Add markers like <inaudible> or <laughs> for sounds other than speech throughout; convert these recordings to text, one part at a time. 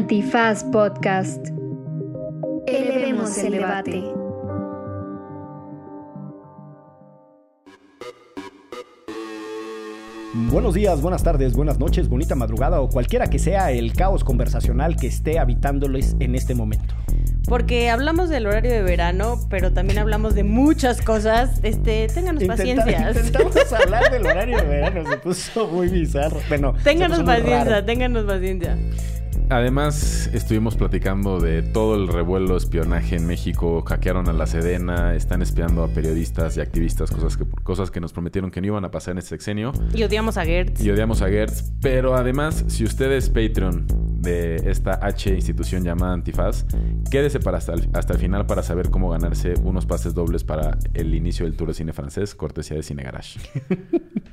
Antifaz Podcast. Elevemos el debate. Buenos días, buenas tardes, buenas noches, bonita madrugada o cualquiera que sea el caos conversacional que esté habitándoles en este momento. Porque hablamos del horario de verano, pero también hablamos de muchas cosas. Este, ténganos Intenta- paciencia. <laughs> Intentamos hablar del horario de verano, se puso muy bizarro. Bueno, Ténganos paciencia, raro. ténganos paciencia. Además, estuvimos platicando de todo el revuelo espionaje en México. Hackearon a la Sedena, están espiando a periodistas y activistas, cosas que, cosas que nos prometieron que no iban a pasar en este sexenio. Y odiamos a Gertz. Y odiamos a Gertz. Pero además, si usted es Patreon de esta H institución llamada Antifaz, quédese para hasta el, hasta el final para saber cómo ganarse unos pases dobles para el inicio del Tour de Cine Francés, cortesía de Cine Garage. <laughs>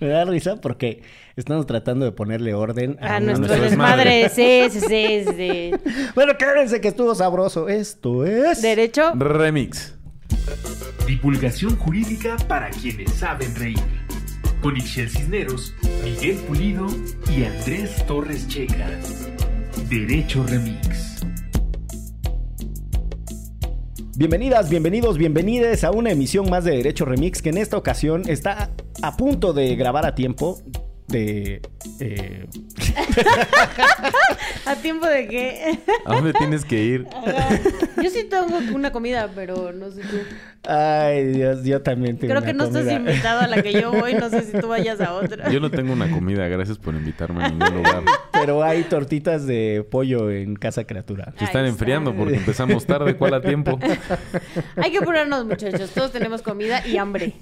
Me da risa porque estamos tratando de ponerle orden a, A una- nuestro nuestro desmadre. Sí, sí, sí, sí. <laughs> Bueno, quédense que estuvo sabroso. Esto es. Derecho. Remix. Divulgación jurídica para quienes saben reír. Con Ixel Cisneros, Miguel Pulido y Andrés Torres Checa. Derecho Remix. Bienvenidas, bienvenidos, bienvenides a una emisión más de Derecho Remix que en esta ocasión está a punto de grabar a tiempo de... eh, <laughs> ¿A tiempo de qué? ¿A dónde tienes que ir? <laughs> Yo sí tengo una comida, pero no sé tú. Ay, Dios, yo también tengo Creo una que no estás invitado a la que yo <laughs> voy. No sé si tú vayas a otra. Yo no tengo una comida, gracias por invitarme a ningún <laughs> lugar. Pero hay tortitas de pollo en Casa Criatura. Se están enfriando porque empezamos tarde, ¿cuál a tiempo? <laughs> Hay que apurarnos, muchachos. Todos tenemos comida y hambre.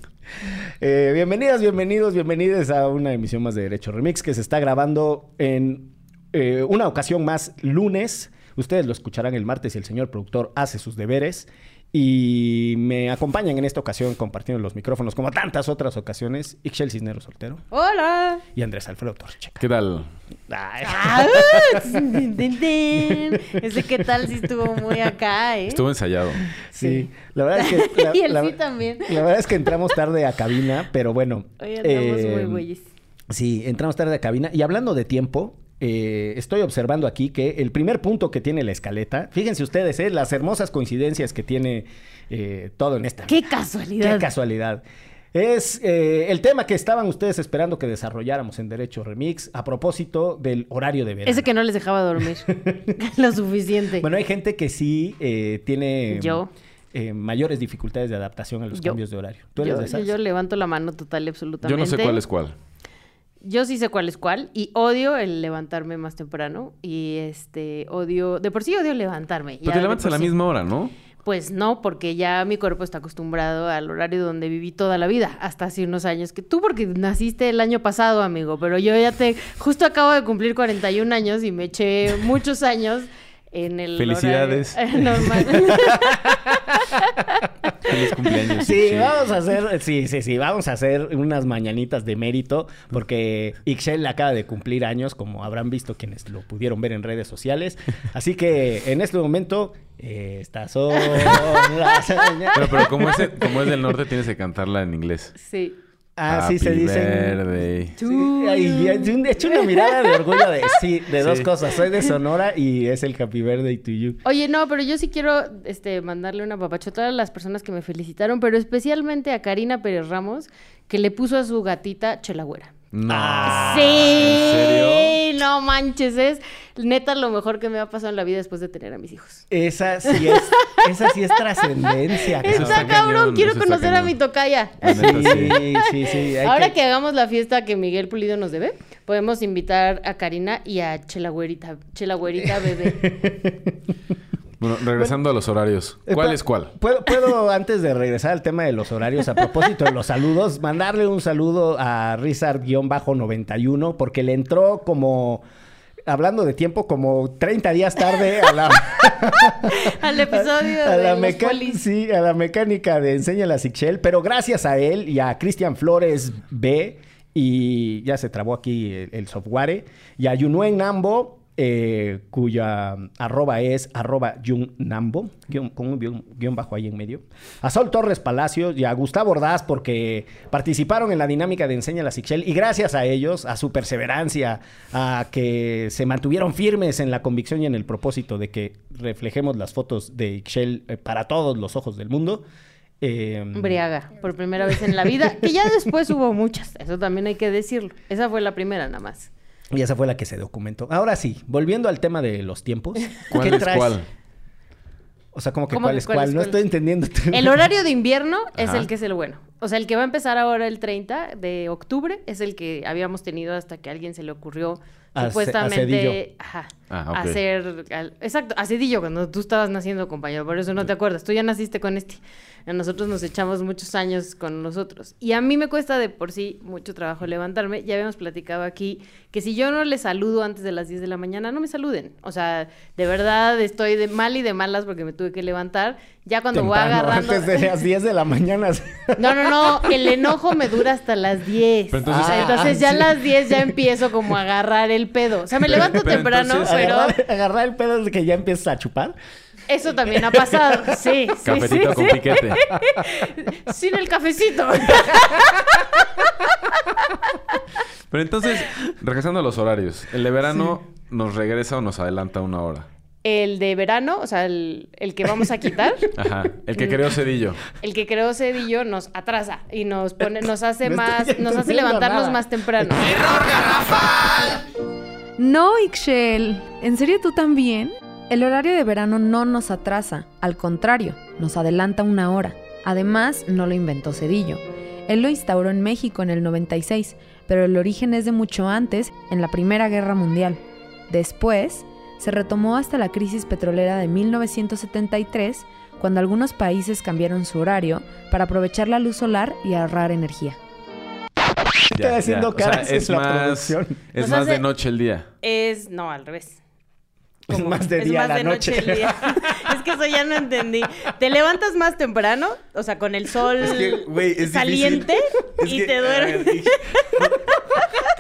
Eh, bienvenidas, bienvenidos, bienvenidas a una emisión más de Derecho Remix que se está grabando en eh, una ocasión más lunes. Ustedes lo escucharán el martes y el señor productor hace sus deberes. Y me acompañan en esta ocasión compartiendo los micrófonos, como tantas otras ocasiones, Ixchel Cisneros Soltero ¡Hola! y Andrés Alfredo Torcheca. ¿Qué tal? Ay, Ah. <laughs> Ese qué tal si estuvo muy acá, ¿eh? Estuvo ensayado. sí, la verdad es que... <laughs> la- y él la- sí también. La verdad es que entramos tarde a cabina, pero bueno. Hoy andamos eh, muy güeyes. Sí, entramos tarde a cabina. Y hablando de tiempo, eh, estoy observando aquí que el primer punto que tiene la escaleta, fíjense ustedes, eh, las hermosas coincidencias que tiene eh, todo en esta. ¡Qué casualidad! Qué casualidad. Es eh, el tema que estaban ustedes esperando que desarrolláramos en Derecho Remix a propósito del horario de verano. Ese que no les dejaba dormir. <laughs> Lo suficiente. Bueno, hay gente que sí eh, tiene Yo. eh, mayores dificultades de adaptación a los Yo. cambios de horario. ¿Tú eres yo, de esas? yo- yo levanto la mano total y Yo absolutamente. no sé cuál es cuál. Yo sí sé cuál es cuál y odio el levantarme más temprano y este odio, de por sí odio levantarme. Pero te levantas a la sí. misma hora, ¿no? Pues no, porque ya mi cuerpo está acostumbrado al horario donde viví toda la vida, hasta hace unos años. Que tú porque naciste el año pasado, amigo, pero yo ya te... Justo acabo de cumplir 41 años y me eché muchos años en el Felicidades. horario <laughs> normal. <laughs> Feliz cumpleaños. Sí, vamos a hacer, sí, sí, sí, vamos a hacer unas mañanitas de mérito porque Ixchel acaba de cumplir años, como habrán visto quienes lo pudieron ver en redes sociales. Así que en este momento, eh, estas son las. Pero, pero como, es, como es del norte, tienes que cantarla en inglés. sí. Ah, sí se Happy dice. birthday. Sí, ay, he hecho una mirada de orgullo de sí, de dos cosas. Soy de <laughs> Sonora y es el Happy Birthday to you. Oye, no, pero yo sí quiero este, mandarle una papachota a las personas que me felicitaron, pero especialmente a Karina Pérez Ramos, que le puso a su gatita Chelagüera. No. Ah, sí, ¿En serio? no manches, es neta lo mejor que me ha pasado en la vida después de tener a mis hijos. Esa sí es, esa sí es trascendencia. Eso Está, está cabrón, cañón, quiero conocer a mi tocaya. Sí. Sí, sí, Ahora que... hagamos la fiesta que Miguel Pulido nos debe, podemos invitar a Karina y a Chelagüerita, Chelagüerita bebé. <laughs> Bueno, regresando a los horarios. Eh, ¿Cuál es cuál? ¿Puedo, puedo, antes de regresar al tema de los horarios, a propósito de los saludos, mandarle un saludo a Rizard-91 porque le entró como, hablando de tiempo, como 30 días tarde a la, <laughs> Al episodio a de la, los sí, a la mecánica de Enséñala a Sixel, pero gracias a él y a Cristian Flores B y ya se trabó aquí el, el software y a Yunuen Nambo eh, cuya arroba es arroba Nambo, guion, con un guion, bajo ahí en medio. A Sol Torres Palacios y a Gustavo Ordaz porque participaron en la dinámica de Enseña la Ixchel y gracias a ellos, a su perseverancia, a que se mantuvieron firmes en la convicción y en el propósito de que reflejemos las fotos de Ixchel eh, para todos los ojos del mundo. eh, Briaga, por primera vez en la vida, que ya después hubo muchas, eso también hay que decirlo. Esa fue la primera nada más. Y esa fue la que se documentó. Ahora sí, volviendo al tema de los tiempos. <laughs> ¿Cuál ¿qué es traes? cuál? O sea, como que ¿Cómo cuál es cuál cuál. es No cuál? estoy entendiendo. El horario de <laughs> invierno es Ajá. el que es el bueno. O sea, el que va a empezar ahora el 30 de octubre es el que habíamos tenido hasta que a alguien se le ocurrió A Ce- a supuestamente ajá, Ah, hacer al- exacto, a Cedillo cuando tú estabas naciendo, compañero, por eso no te acuerdas. Tú ya naciste con este. A nosotros nos echamos muchos años con nosotros. Y a mí me cuesta de por sí mucho trabajo levantarme. Ya habíamos platicado aquí que si yo no les saludo antes de las 10 de la mañana, no me saluden. O sea, de verdad estoy de mal y de malas porque me tuve que levantar. Ya cuando voy agarrando... Antes de las 10 de la mañana. No, no, no, el enojo me dura hasta las 10. Pero entonces- Ah, entonces ya a sí. las 10 ya empiezo como a agarrar el pedo. O sea, me Pero- levanto pero temprano, entonces- pero agarrar, agarrar el pedo desde que ya empiezas a chupar. eso también ha pasado. Sí, sí, Cafetito sí, con sí. piquete. Sin el cafecito. Pero entonces, regresando a los horarios, ¿el de verano nos regresa o nos adelanta una hora? El de verano, o sea, el, el que vamos a quitar, <laughs> Ajá. El que creó Cedillo. el que creó Cedillo nos atrasa y nos pone, nos hace <laughs> No más, nos hace levantarnos nada. más temprano. <laughs> No, Ixchel. ¿En serio tú también? El horario de verano no nos atrasa, al contrario, nos adelanta una hora. Además, no lo inventó Cedillo. Él lo instauró en México en el 96, pero el origen es de mucho antes, en la Primera Guerra Mundial. Después, se retomó hasta la crisis petrolera de 1973, cuando algunos países cambiaron su horario para aprovechar la luz solar y ahorrar energía. Estoy haciendo O sea, caras en es la más, producción. es Nos más hace- de noche el día. Es, no, al revés. Es más de Es a la de noche. el día. <laughs> es que eso ya no entendí. ¿Te levantas más temprano? O sea, con el sol Es que, güey, es saliente. Es y que, te duermes. ver,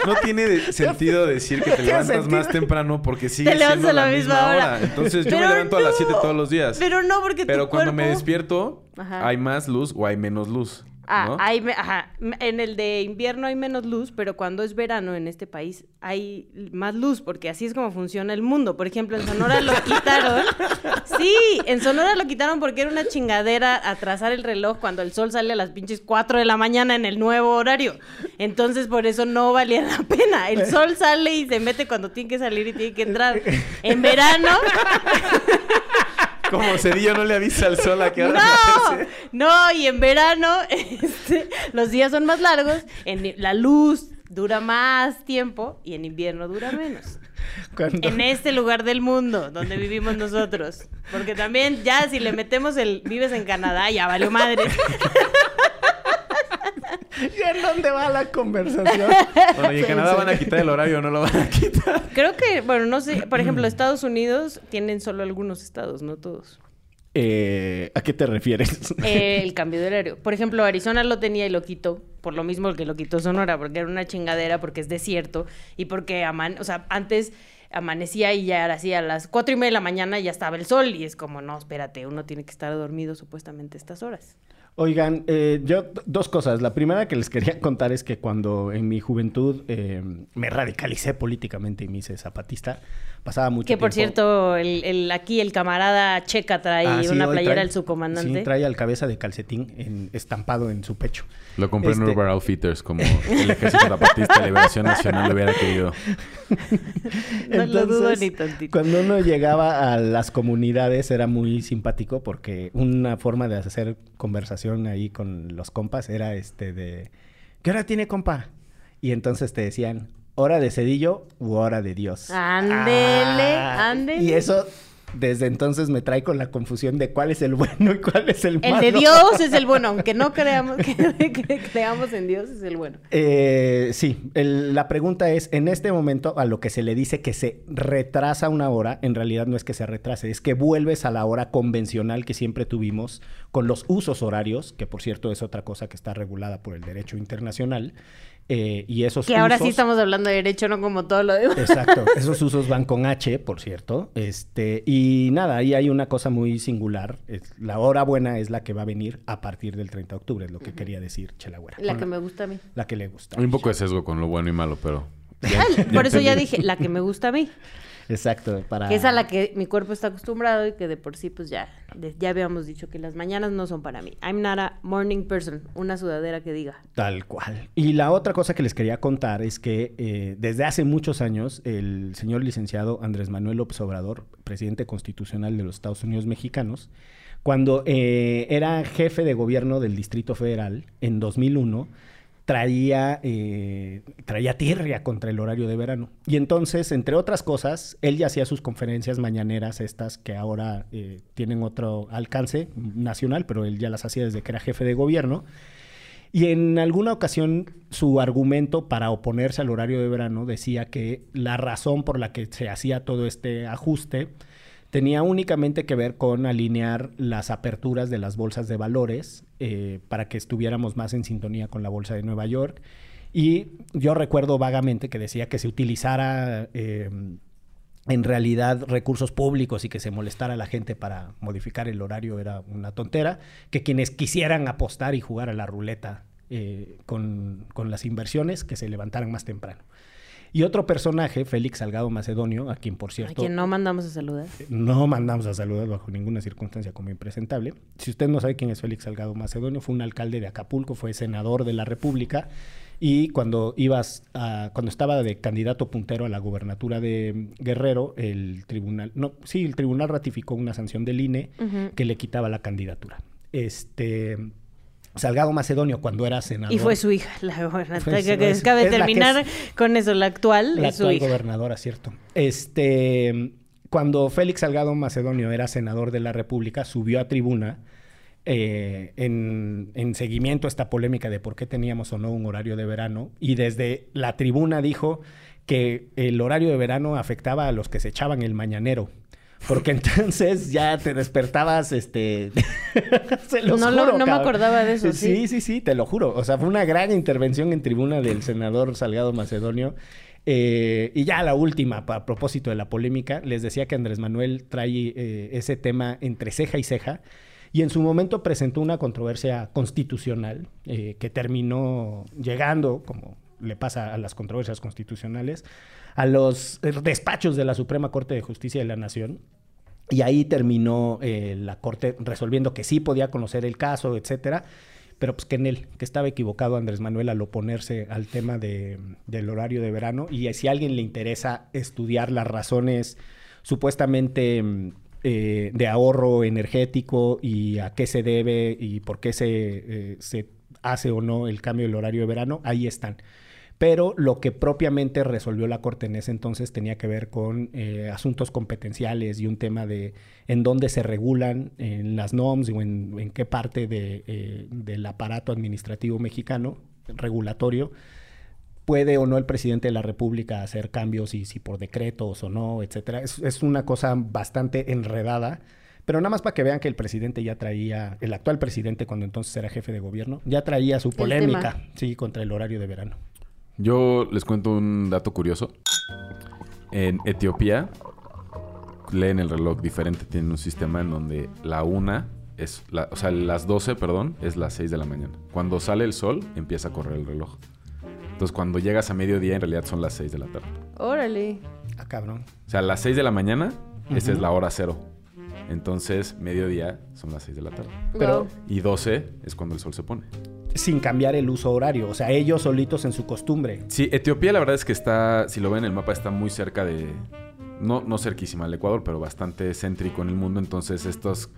No, no tiene sentido decir que te <laughs> levantas más temprano porque sigue Te levantas siendo a la, la misma hora. Entonces yo Pero me levanto a las 7 no. todos los días. Pero no, porque Pero tu cuando me despierto, Ajá. hay más luz o hay menos luz. Ah, ¿no? hay ajá. En el de invierno hay menos luz, pero cuando es verano en este país hay más luz, porque así es como funciona el mundo. Por ejemplo, en Sonora lo <laughs> quitaron. Sí, en Sonora lo quitaron porque era una chingadera atrasar el reloj cuando el sol sale a las pinches 4 de la mañana en el nuevo horario. Entonces, por eso no valía la pena. El sol sale y se mete cuando tiene que salir y tiene que entrar. En verano, <laughs> Como Cedillo no le avisa al sol a que hora <laughs> No, no, y en verano <laughs> este, los días son más largos, en, la luz dura más tiempo y en invierno dura menos. Cuando- En este lugar del mundo donde vivimos nosotros. Porque también ya si le metemos el vives en Canadá, ya valió madre. <laughs> ¿Y en dónde va la conversación? Bueno, y en Canadá van a quitar el horario, no lo van a quitar. Creo que, bueno, no sé, por ejemplo, Estados Unidos tienen solo algunos estados, no todos. Eh, ¿A qué te refieres? Eh, el <laughs> cambio de horario. Por ejemplo, Arizona lo tenía y lo quitó, por lo mismo que lo quitó Sonora, porque era una chingadera, porque es desierto y porque, aman o sea, antes amanecía y ya era así a las cuatro y media de la mañana y ya estaba el sol y es como, no, espérate, uno tiene que estar dormido supuestamente estas horas. Oigan, eh, yo dos cosas. La primera que les quería <laughs> contar es que cuando en mi juventud eh, me radicalicé políticamente y me hice zapatista, pasaba mucho Que por tiempo- cierto, el, el- aquí el camarada Checa trae Ah, sí, una playera trae- del subcomandante. Sí, trae al cabeza de calcetín en- estampado en su pecho. Lo compré en Este- Urban Outfitters como el Ejército Zapatista de Liberación Nacional lo hubiera querido. <laughs> No lo dudo Entonces, ni tantito. Cuando uno llegaba a las comunidades era muy simpático porque una forma de hacer conversación ahí con los compas era este de ¿qué hora tiene compa? Y entonces te decían hora de cedillo u hora de Dios. Ándele, Ah, ándele. Y eso desde entonces me trae con la confusión de cuál es el bueno y cuál es el malo. El de Dios es el bueno, aunque no <laughs> creamos que, que creamos en Dios es el bueno. Eh, sí, el- la pregunta es, en este momento a lo que se le dice que se retrasa una hora, en realidad no es que se retrase, es que vuelves a la hora convencional que siempre tuvimos con los usos horarios, que por cierto es otra cosa que está regulada por el derecho internacional, eh, y esos Que ahora sí estamos hablando de derecho, no como todo lo demás. Exacto, <laughs> esos usos van con H, por cierto. Este, y nada, ahí hay una cosa muy singular. Es- la hora buena es la que va a venir a partir del 30 de octubre, es lo que quería decir Chelagüera. La que me gusta a mí. la que le gusta. Hay un poco de sesgo con lo bueno y malo, pero... Ah, <laughs> por eso ya dije, la que me gusta a mí. Exacto, para... Que es a la que mi cuerpo está acostumbrado y que de por sí, pues ya, ya habíamos dicho que las mañanas no son para mí. I'm not a morning person. Una sudadera que diga. Tal cual. Y la otra cosa que les quería contar es que eh, desde hace muchos años el señor licenciado Andrés Manuel López Obrador, presidente constitucional de los Estados Unidos mexicanos, cuando eh, era jefe de gobierno del Distrito Federal en 2001, traía, eh, traía tirria contra el horario de verano. Y entonces, entre otras cosas, él ya hacía sus conferencias mañaneras, estas que ahora eh, tienen otro alcance nacional, pero él ya las hacía desde que era jefe de gobierno. Y en alguna ocasión su argumento para oponerse al horario de verano decía que la razón por la que se hacía todo este ajuste tenía únicamente que ver con alinear las aperturas de las bolsas de valores eh, para que estuviéramos más en sintonía con la bolsa de Nueva York. Y yo recuerdo vagamente que decía que se utilizara eh, en realidad recursos públicos y que se molestara a la gente para modificar el horario era una tontera, que quienes quisieran apostar y jugar a la ruleta eh, con, con las inversiones, que se levantaran más temprano. Y otro personaje, Félix Salgado Macedonio, a quien por A cierto quien no mandamos a saludar. no mandamos a saludar bajo ninguna circunstancia como impresentable. Si usted no sabe quién es Félix Salgado Macedonio, fue un alcalde de Acapulco, fue senador de la República y cuando ibas a, cuando estaba de candidato puntero a la gubernatura de Guerrero, el tribunal, no, sí, el tribunal ratificó una sanción del INE que le quitaba la candidatura. Este Salgado Macedonio cuando era senador Y fue su hija, la gobernadora. Que, que es- cabe es la que terminar es- con eso. La actual la es su actual hija. gobernadora, cierto. Este, cuando Félix Salgado Macedonio era senador de la República, subió a tribuna eh, en, en seguimiento a esta polémica de por qué teníamos o no un horario de verano y desde la tribuna dijo que el horario de verano afectaba a los que se echaban el mañanero. Porque entonces ya te despertabas, este... <laughs> se los No lo- juro, no me acordaba de eso, Sí, sí. sí, sí, te lo juro. O sea, fue una gran intervención en tribuna del senador Salgado Macedonio. Eh, y ya la última, a propósito de la polémica, les decía que Andrés Manuel trae eh, ese tema entre ceja y ceja. Y en su momento presentó una controversia constitucional eh, que terminó llegando, como le pasa a las controversias constitucionales, a los eh, despachos de la Suprema Corte de Justicia de la Nación. Y ahí terminó eh, la Corte resolviendo que sí podía conocer el caso, etcétera, pero pues que en él, que estaba equivocado Andrés Manuel al oponerse al tema de- del horario de verano. Y si a alguien le interesa estudiar las razones supuestamente mm, eh, de ahorro energético y a qué se debe y por qué se, eh, se hace o no el cambio del horario de verano, ahí están. Pero lo que propiamente resolvió la Corte en ese entonces tenía que ver con eh, asuntos competenciales y un tema de en dónde se regulan en las NOMS o en, en qué parte de, eh, del aparato administrativo mexicano, regulatorio, puede o no el presidente de la República hacer cambios y si por decretos o no, etcétera. Es, es una cosa bastante enredada. Pero nada más para que vean que el presidente ya traía, el actual presidente cuando entonces era jefe de gobierno, ya traía su polémica, sí, contra el horario de verano. Yo les cuento un dato curioso. En Etiopía leen el reloj diferente. Tienen un sistema en donde la una es, la- o sea, las 12, perdón, es las 6 de la mañana. Cuando sale el sol, empieza a correr el reloj. Entonces, cuando llegas a mediodía, en realidad son las 6 de la tarde. Órale. Ah, cabrón. O sea, las 6 de la mañana, esa es la hora cero. Entonces, mediodía son las 6 de la tarde. Pero. Y 12 es cuando el sol se pone. Sin cambiar el uso horario, o sea, ellos solitos en su costumbre. Sí, Etiopía la verdad es que está, si lo ven en el mapa, está muy cerca de, no, no cerquísima al Ecuador, pero bastante céntrico en el mundo. Entonces estos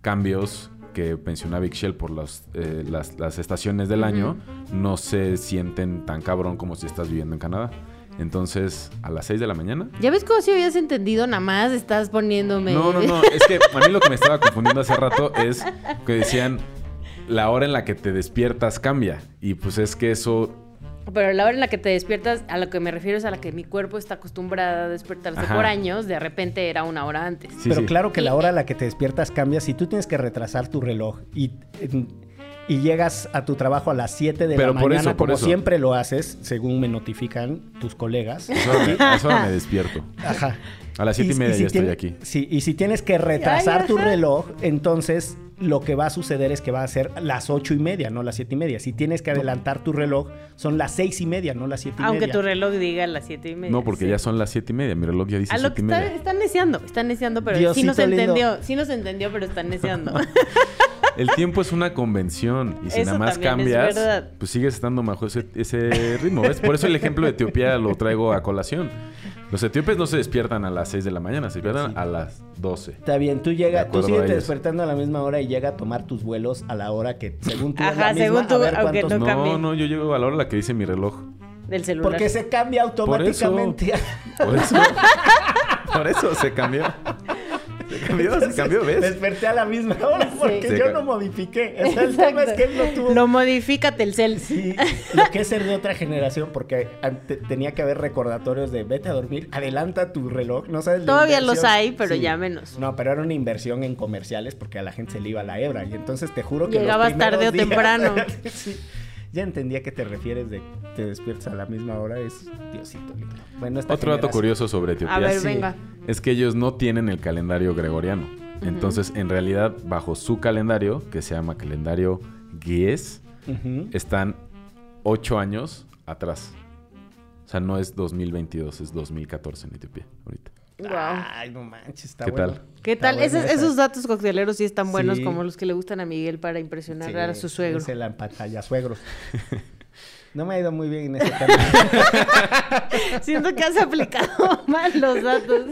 cambios que mencionaba Ixchel por los, eh, las, las estaciones del año no se sienten tan cabrón como si estás viviendo en Canadá. Entonces, a las 6 de la mañana. ¿Ya ves cómo si habías entendido? Nada más estás poniéndome... No, no, no. <laughs> Es que a mí lo que me estaba confundiendo hace rato es que decían la hora en la que te despiertas cambia. Y pues es que eso Pero la hora en la que te despiertas, a lo que me refiero es a la que mi cuerpo está acostumbrada a despertarse Ajá. por años, de repente era una hora antes. Sí, Pero sí. claro que la hora a la que te despiertas cambia. Si tú tienes que retrasar tu reloj y y llegas a tu trabajo a las 7 de Pero la por mañana, eso, por como eso. siempre lo haces, según me notifican tus colegas. A esa hora me- <laughs> a hora me despierto. Ajá. A las siete y, media si ya estoy aquí. Sí, y si tienes que retrasar Ay, tu reloj, entonces lo que va a suceder es que va a ser las ocho y media, no las siete y media. Si tienes que adelantar tu reloj, son las seis y media, no las siete y Aunque media. tu reloj diga las siete y media. No, porque sí. ya son las siete y media. Mi reloj ya dice A lo siete que y está, media. están neciando, están neciando, pero sí nos lindo. entendió, sí nos entendió, pero están neciando. <laughs> El tiempo es una convención y si Eso nada más cambias, pues sigues estando bajo ese, ese ritmo. ¿ves? Por eso el ejemplo de Etiopía lo traigo a colación. Los etíopes no se despiertan a las 6 de la mañana, se despiertan Sí. a las 12. Está bien, tú llegas, tú sigues despertando a la misma hora y llega a tomar tus vuelos a la hora que según tú es Ajá, la misma, según tú, a ver aunque cuántos- No No, cambie. no, yo llego a la hora a la que dice mi reloj. Del celular. Porque se cambia automáticamente. Por eso. <laughs> Por eso se cambió. Se <laughs> cambió, se cambió, ¿ves? Desperté a la misma hora porque Sí. yo no modifiqué. O sea, el tema es que él no tuvo... Lo modifica Telcel. Sí, lo que es ser de otra generación, porque ante- tenía que haber recordatorios de vete a dormir, adelanta tu reloj, no sabes Todavía los hay, pero ya menos. No, pero era una inversión en comerciales porque a la gente se le iba la hebra y entonces te juro que Llegabas tarde o días- temprano. <laughs> Sí. Ya entendí a qué te refieres de te despiertas a la misma hora, es Diosito lindo. Bueno, Otro dato curioso sobre Etiopía A ver, sí. venga. es que ellos no tienen el calendario gregoriano. Entonces, en realidad, bajo su calendario, que se llama calendario Gies, Ujú. están ocho años atrás. O sea, no es 2022, es 2014 en Etiopía ahorita. Wow. Ay, no manches, está ¿Qué bueno. tal? ¿Qué Está tal? bueno Esos, datos cocteleros sí están buenos, Sí. como los que le gustan a Miguel para impresionar Sí, a su suegro. Es el <laughs> pantalla suegros. <laughs> No me ha ido muy bien en ese <laughs> tema. Siento que has aplicado mal los datos.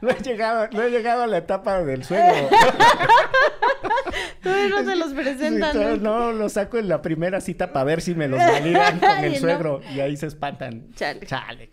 No he llegado, no he llegado a la etapa del suegro. Todavía no se los presentan. Sí, ¿no? no, lo saco en la primera cita para ver si me los validan con el no. suegro. Y ahí se espantan. Chale. Chale.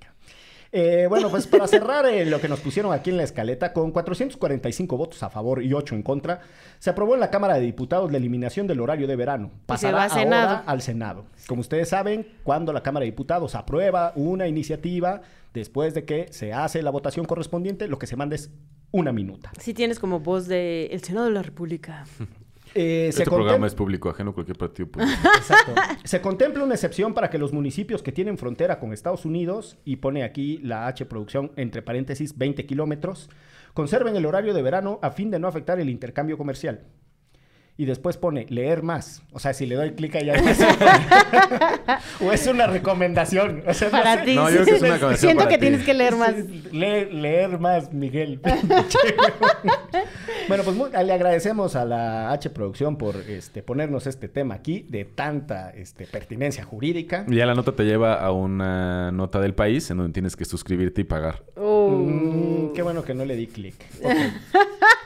Eh, bueno, pues para cerrar eh, lo que nos pusieron aquí en la escaleta, con 445 votos a favor y 8 en contra, se aprobó en la Cámara de Diputados la eliminación del horario de verano. Pasará Senado. ahora al Senado. Como ustedes saben, cuando la Cámara de Diputados aprueba una iniciativa, después de que se hace la votación correspondiente, lo que se manda es una minuta. Sí tienes como voz de El Senado de la República. <laughs> Eh, Este contem- programa es público, ajeno a cualquier partido político. <laughs> Exacto. Se contempla una excepción para que los municipios que tienen frontera con Estados Unidos, y pone aquí la H producción entre paréntesis 20 kilómetros, conserven el horario de verano a fin de no afectar el intercambio comercial. Y después pone leer más. O sea, si le doy clic allá. <laughs> o es una recomendación. O sea, no Para sé. ti. No, yo creo que es una canción Siento para que ti. tienes que leer más. Le- leer más, Miguel. <laughs> bueno, pues muy- le agradecemos a la H Producción por este, ponernos este tema aquí de tanta este, pertinencia jurídica. Y ya la nota te lleva a una nota del país en donde tienes que suscribirte y pagar. Oh. Mm, qué bueno que no le di clic. Ok. <laughs>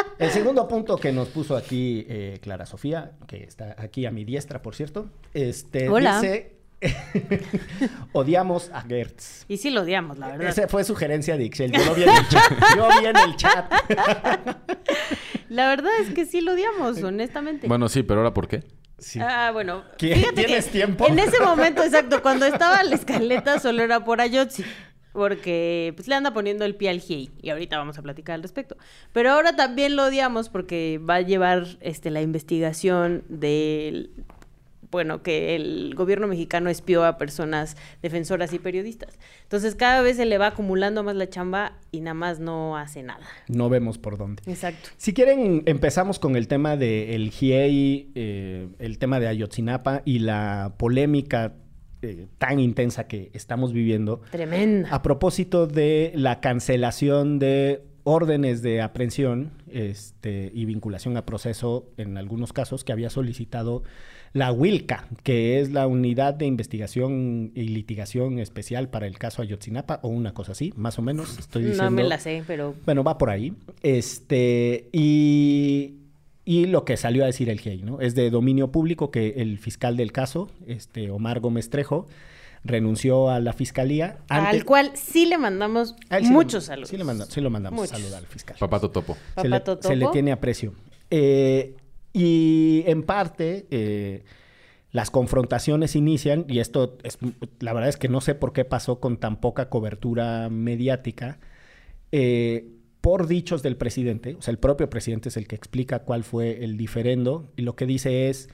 <laughs> El segundo punto que nos puso aquí eh, Clara Sofía, que está aquí a mi diestra, por cierto, este, Hola. dice... <laughs> Odiamos a Gertz. Y sí lo odiamos, la verdad. Esa fue sugerencia de Ixel. Yo lo vi en el chat. Yo vi en el chat. <laughs> La verdad es que sí lo odiamos, honestamente. Bueno, sí, pero ahora ¿por qué? Sí. Ah, bueno. ¿Qui- fíjate ¿Tienes que tiempo? En ese momento, exacto, cuando estaba la escaleta solo era por Ayotzi. Porque pues le anda poniendo el pie al GIEI. Y ahorita vamos a platicar al respecto. Pero ahora también lo odiamos porque va a llevar este, la investigación del. Bueno, que el gobierno mexicano espió a personas defensoras y periodistas. Entonces cada vez se le va acumulando más la chamba y nada más no hace nada. No vemos por dónde. Exacto. Si quieren, empezamos con el tema del GIEI, eh, el tema de Ayotzinapa y la polémica eh, tan intensa que estamos viviendo. Tremenda. A propósito de la cancelación de órdenes de aprehensión este, y vinculación a proceso en algunos casos que había solicitado la WILCA, que es la Unidad de Investigación y Litigación Especial para el caso Ayotzinapa, o una cosa así, más o menos. Estoy diciendo. No me la sé, pero Bueno, va por ahí. Este, y, y lo que salió a decir el GIEI, ¿no? Es de dominio público que el fiscal del caso, este, Omar Gómez Trejo, renunció a la fiscalía. al cual sí le mandamos le- muchos saludos. Sí le, manda- sí lo mandamos Muchos. saludar al fiscal. Papato Topo. Se le, Papato se le Topo. tiene aprecio. Eh, y en parte, eh, las confrontaciones inician, y esto es, la verdad es que no sé por qué pasó con tan poca cobertura mediática, eh, por dichos del presidente, o sea, el propio presidente es el que explica cuál fue el diferendo, y lo que dice es,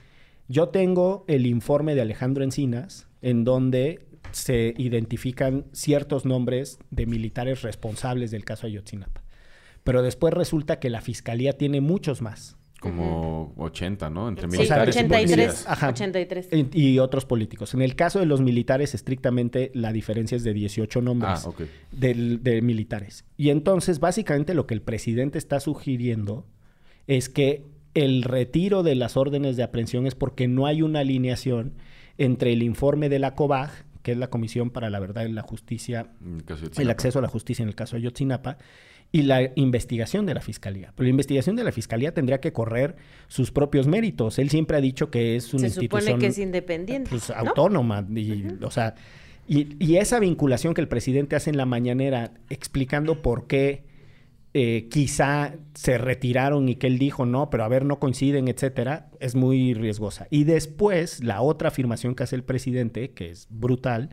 yo tengo el informe de Alejandro Encinas, en donde se identifican ciertos nombres de militares responsables del caso Ayotzinapa. Pero después resulta que la fiscalía tiene muchos más. Como 80, ¿no? Entre Sí, militares y 83. policías. Ajá. 83. Y, y otros políticos. En el caso de los militares, estrictamente la diferencia es de 18 nombres Ah, de militares. Y entonces, básicamente, lo que el presidente está sugiriendo es que el retiro de las órdenes de aprehensión es porque no hay una alineación entre el informe de la COBAG, que es la Comisión para la Verdad y la Justicia el acceso a la justicia en el caso de Ayotzinapa y la investigación de la fiscalía. Pero la investigación de la fiscalía tendría que correr sus propios méritos. Él siempre ha dicho que es una Se supone institución que es independiente. pues, ¿no? autónoma y, o sea, y, y esa vinculación que el presidente hace en la mañanera explicando por qué eh, quizá se retiraron y que él dijo no, pero a ver, no coinciden, etcétera, es muy riesgosa. Y después, la otra afirmación que hace el presidente, que es brutal,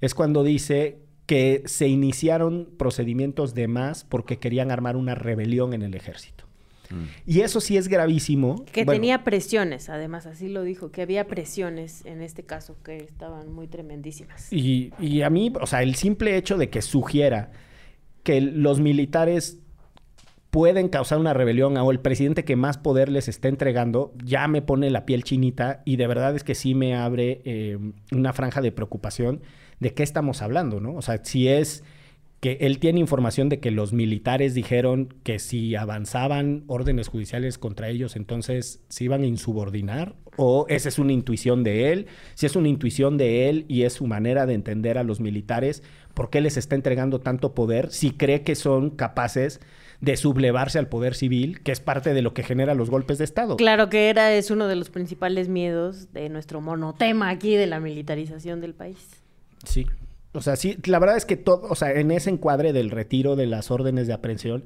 es cuando dice que se iniciaron procedimientos de más porque querían armar una rebelión en el ejército. Mm. Y eso sí es gravísimo. Que Bueno, tenía presiones, además, así lo dijo, que había presiones en este caso que estaban muy tremendísimas. Y, y a mí, o sea, el simple hecho de que sugiera que los militares pueden causar una rebelión o el presidente que más poder les está entregando, ya me pone la piel chinita y de verdad es que sí me abre eh, una franja de preocupación de qué estamos hablando, ¿no? O sea, si es que él tiene información de que los militares dijeron que si avanzaban órdenes judiciales contra ellos, entonces se iban a insubordinar, o esa es una intuición de él, si es una intuición de él y es su manera de entender a los militares, ¿por qué les está entregando tanto poder si cree que son capaces de sublevarse al poder civil, que es parte de lo que genera los golpes de Estado? Claro que era, es uno de los principales miedos de nuestro monotema aquí de la militarización del país. Sí. O sea, sí, la verdad es que todo, o sea, en ese encuadre del retiro de las órdenes de aprehensión,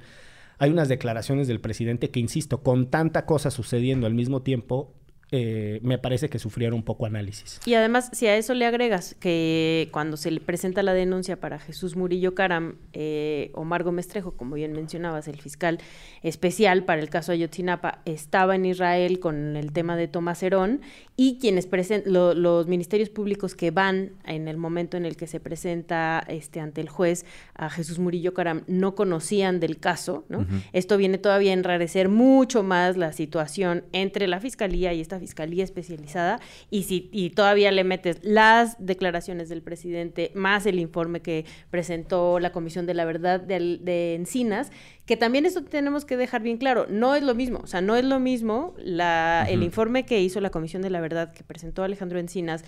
hay unas declaraciones del presidente que, insisto, con tanta cosa sucediendo al mismo tiempo, eh, me parece que sufrieron un poco análisis. Y además, si a eso le agregas que cuando se le presenta la denuncia para Jesús Murillo Caram, eh, Omar Gómez Trejo, como bien mencionabas, el fiscal especial para el caso Ayotzinapa, estaba en Israel con el tema de Tomás Herón y quienes presen- lo- los ministerios públicos que van en el momento en el que se presenta este, ante el juez a Jesús Murillo Caram no conocían del caso, ¿no? Esto viene todavía a enrarecer mucho más la situación entre la fiscalía y esta fiscalía especializada y si y todavía le metes las declaraciones del presidente más el informe que presentó la Comisión de la Verdad de, de Encinas, que también eso tenemos que dejar bien claro, no es lo mismo, o sea, no es lo mismo la, el informe que hizo la Comisión de la Verdad que presentó Alejandro Encinas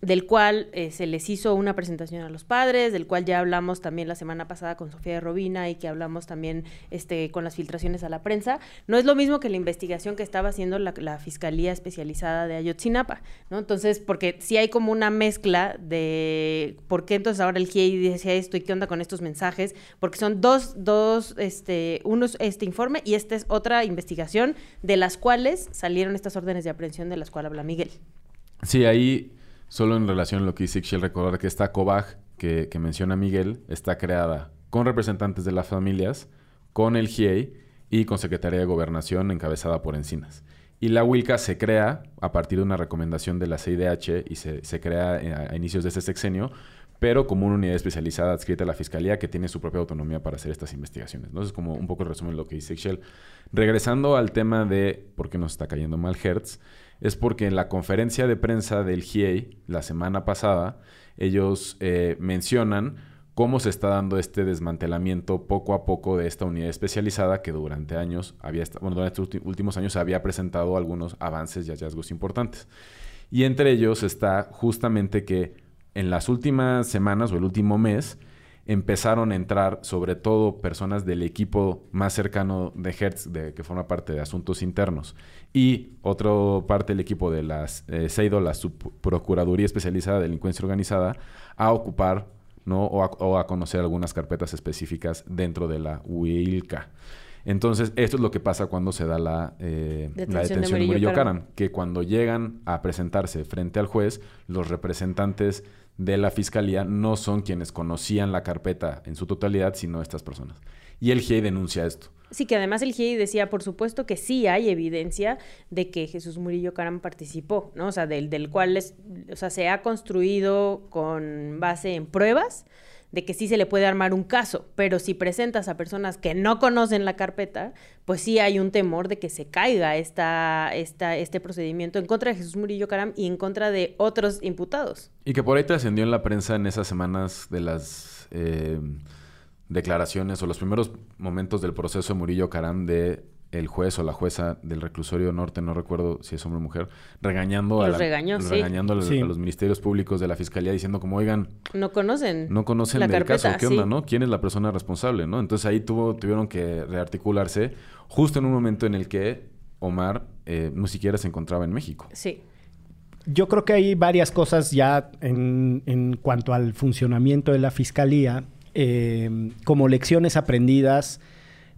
del cual eh, se les hizo una presentación a los padres, del cual ya hablamos también la semana pasada con Sofía de Robina y que hablamos también este, con las filtraciones a la prensa, no es lo mismo que la investigación que estaba haciendo la, Fiscalía Especializada de Ayotzinapa, ¿no? Entonces, porque sí hay como una mezcla de por qué entonces ahora el GIEI decía esto y qué onda con estos mensajes, porque son dos, dos, este, uno es este informe y esta es otra investigación de las cuales salieron estas órdenes de aprehensión de las cuales habla Miguel. Sí, ahí, solo en relación a lo que dice Ixchel, recordar que esta COBAG que, que menciona Miguel está creada con representantes de las familias, con el GIEI y con Secretaría de Gobernación encabezada por Encinas. Y la WILCA se crea a partir de una recomendación de la CIDH y se, se crea eh, a, inicios de este sexenio, pero como una unidad especializada adscrita a la Fiscalía que tiene su propia autonomía para hacer estas investigaciones. Entonces, como un poco el resumen de lo que dice Ixchel. Regresando al tema de por qué nos está cayendo mal Hertz, es porque en la conferencia de prensa del GIEI la semana pasada, ellos eh, mencionan cómo se está dando este desmantelamiento poco a poco de esta unidad especializada que durante años había, bueno, durante estos últimos años había presentado algunos avances y hallazgos importantes. Y entre ellos está justamente que en las últimas semanas o el último mes empezaron a entrar sobre todo personas del equipo más cercano de Hertz, de, que forma parte de asuntos internos, y otra parte del equipo de las eh, SEIDO, la Subprocuraduría Especializada de Delincuencia Organizada, a ocupar ¿no? o, a, o a conocer algunas carpetas específicas dentro de la UILCA. Entonces, esto es lo que pasa cuando se da la, eh, Detención la de detención de Murillo Murillo. Karam, que cuando llegan a presentarse frente al juez, los representantes de la fiscalía no son quienes conocían la carpeta en su totalidad, sino estas personas. Y el GIEI denuncia esto. Sí, que además el GIEI decía, por supuesto, que sí hay evidencia de que Jesús Murillo Caram participó, ¿no? O sea, del, del cual es, o sea, se ha construido con base en pruebas de que sí se le puede armar un caso, pero si presentas a personas que no conocen la carpeta, pues sí hay un temor de que se caiga esta, esta, este procedimiento en contra de Jesús Murillo Caram y en contra de otros imputados. Y que por ahí trascendió en la prensa en esas semanas de las eh, declaraciones o los primeros momentos del proceso de Murillo Caram de el juez o la jueza del reclusorio norte, no recuerdo si es hombre o mujer, regañando, a, Los la- regañó, sí. regañando a los, Sí. a los ministerios públicos de la fiscalía diciendo como, oigan, No conocen. no conocen la el carpeta, caso, ¿qué onda, sí. no? ¿Quién es la persona responsable, no? Entonces ahí tuvo, tuvieron que rearticularse justo en un momento en el que Omar eh, no siquiera se encontraba en México. Sí. Yo creo que hay varias cosas ya en, en cuanto al funcionamiento de la fiscalía, eh, como lecciones aprendidas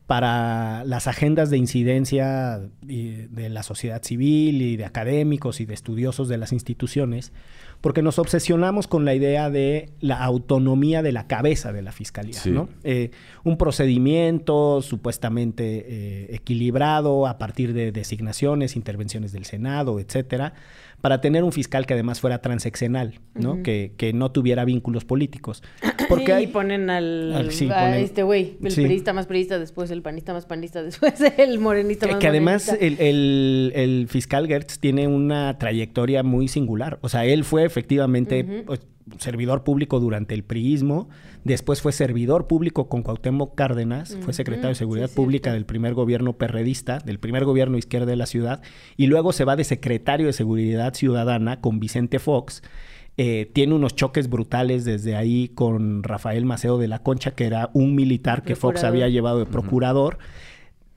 para las agendas de incidencia de la sociedad civil y de académicos y de estudiosos de las instituciones, porque nos obsesionamos con la idea de la autonomía de la cabeza de la fiscalía, Sí. ¿no? Eh, un procedimiento supuestamente eh, equilibrado a partir de designaciones, intervenciones del Senado, etcétera, para tener un fiscal que además fuera transeccional, ¿no? Que, que no tuviera vínculos políticos. <clears throat> Porque. Y ponen al, Al- sí, a ponen- este güey, el sí. periodista más periodista, después el panista más panista, <laughs> después el morenista Que, más que además morenista. el, el- el fiscal Gertz tiene una trayectoria muy singular. O sea, él fue efectivamente servidor público durante el priismo, después fue servidor público con Cuauhtémoc Cárdenas, fue secretario de Seguridad sí, Pública cierto. del primer gobierno perredista, del primer gobierno izquierda de la ciudad, y luego se va de secretario de Seguridad Ciudadana con Vicente Fox. Eh, tiene unos choques brutales desde ahí con Rafael Maceo de la Concha, que era un militar que Fox había llevado de procurador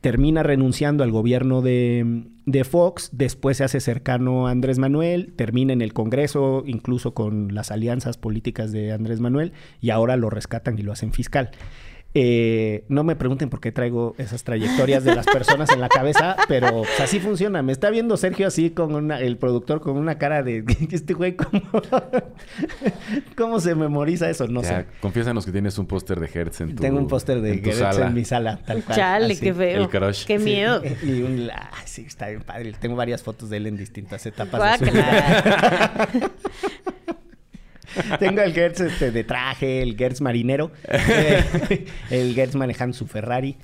termina renunciando al gobierno de, de Fox, después se hace cercano a Andrés Manuel, termina en el Congreso, incluso con las alianzas políticas de Andrés Manuel, y ahora lo rescatan y lo hacen fiscal. Eh, no me pregunten por qué traigo esas trayectorias de las personas en la cabeza, pero así funciona. Me está viendo Sergio así con una, el productor con una cara de <laughs> este güey, ¿cómo, <laughs> cómo se memoriza eso? No Ya, sé. Confiésanos que tienes un póster de Hertz en tu Tengo un póster de en sala. en mi sala, tal cual. Chale, así. qué feo. El crush. Qué Sí, miedo. <laughs> Y un, ah, sí, está bien padre. Tengo varias fotos de él en distintas etapas de su vida. <laughs> Tengo el Gertz este, de traje, el Gertz marinero, eh, el Gertz manejando su Ferrari.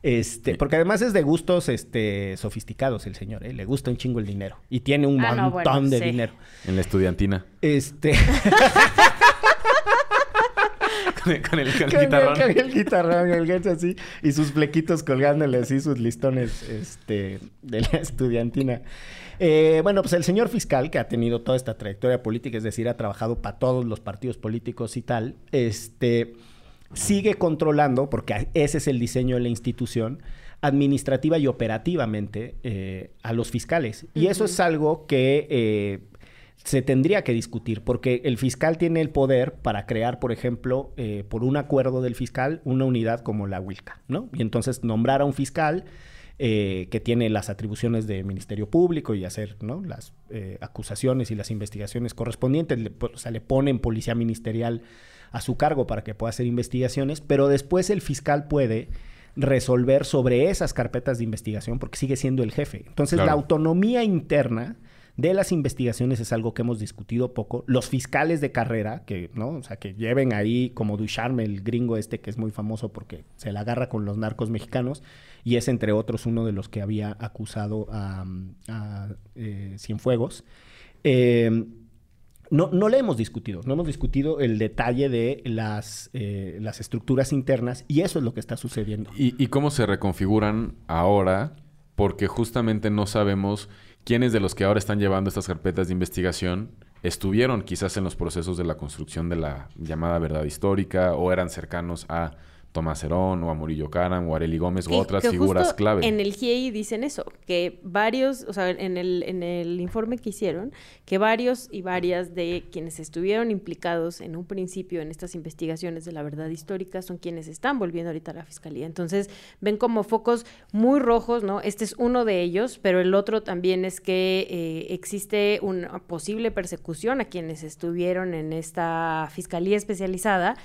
Este, porque además es de gustos este, sofisticados el señor, ¿eh? le gusta un chingo el dinero y tiene un Ah, no, montón bueno, de sí. dinero. En la estudiantina. Este, <laughs> con el, con el- con el Con el- guitarrón. con el guitarrón, el Gertz así, y sus flequitos colgándole así sus listones este, de la estudiantina. Eh, bueno, pues el señor fiscal, que ha tenido toda esta trayectoria política, es decir, ha trabajado para todos los partidos políticos y tal, este, sigue controlando, porque ese es el diseño de la institución, administrativa y operativamente eh, a los fiscales. Y eso es algo que eh, se tendría que discutir, porque el fiscal tiene el poder para crear, por ejemplo, eh, por un acuerdo del fiscal, una unidad como la WILCA, ¿no? Y entonces nombrar a un fiscal eh, que tiene las atribuciones de Ministerio Público y hacer ¿no? las eh, acusaciones y las investigaciones correspondientes. Le, o sea, le ponen policía ministerial a su cargo para que pueda hacer investigaciones, pero después el fiscal puede resolver sobre esas carpetas de investigación porque sigue siendo el jefe. Entonces, la autonomía interna de las investigaciones es algo que hemos discutido poco. Los fiscales de carrera, que, ¿no? O sea, que lleven ahí como Ducharme, el gringo este que es muy famoso porque se la agarra con los narcos mexicanos y es entre otros uno de los que había acusado a, eh, Cienfuegos. Eh, no, no le hemos discutido, no hemos discutido el detalle de las, eh, las estructuras internas y eso es lo que está sucediendo. ¿Y, y cómo se reconfiguran ahora? Porque justamente no sabemos quiénes de los que ahora están llevando estas carpetas de investigación estuvieron quizás en los procesos de la construcción de la llamada verdad histórica o eran cercanos a Tomás Herón o a Murillo Karam o Areli Gómez Que- u otras que figuras justo clave. En el GIEI dicen eso, que varios, o sea, en el, en el informe que hicieron, que varios y varias de quienes estuvieron implicados en un principio en estas investigaciones de la verdad histórica son quienes están volviendo ahorita a la fiscalía. Entonces, ven como focos muy rojos, ¿no? Este es uno de ellos, pero el otro también es que eh, existe una posible persecución a quienes estuvieron en esta fiscalía especializada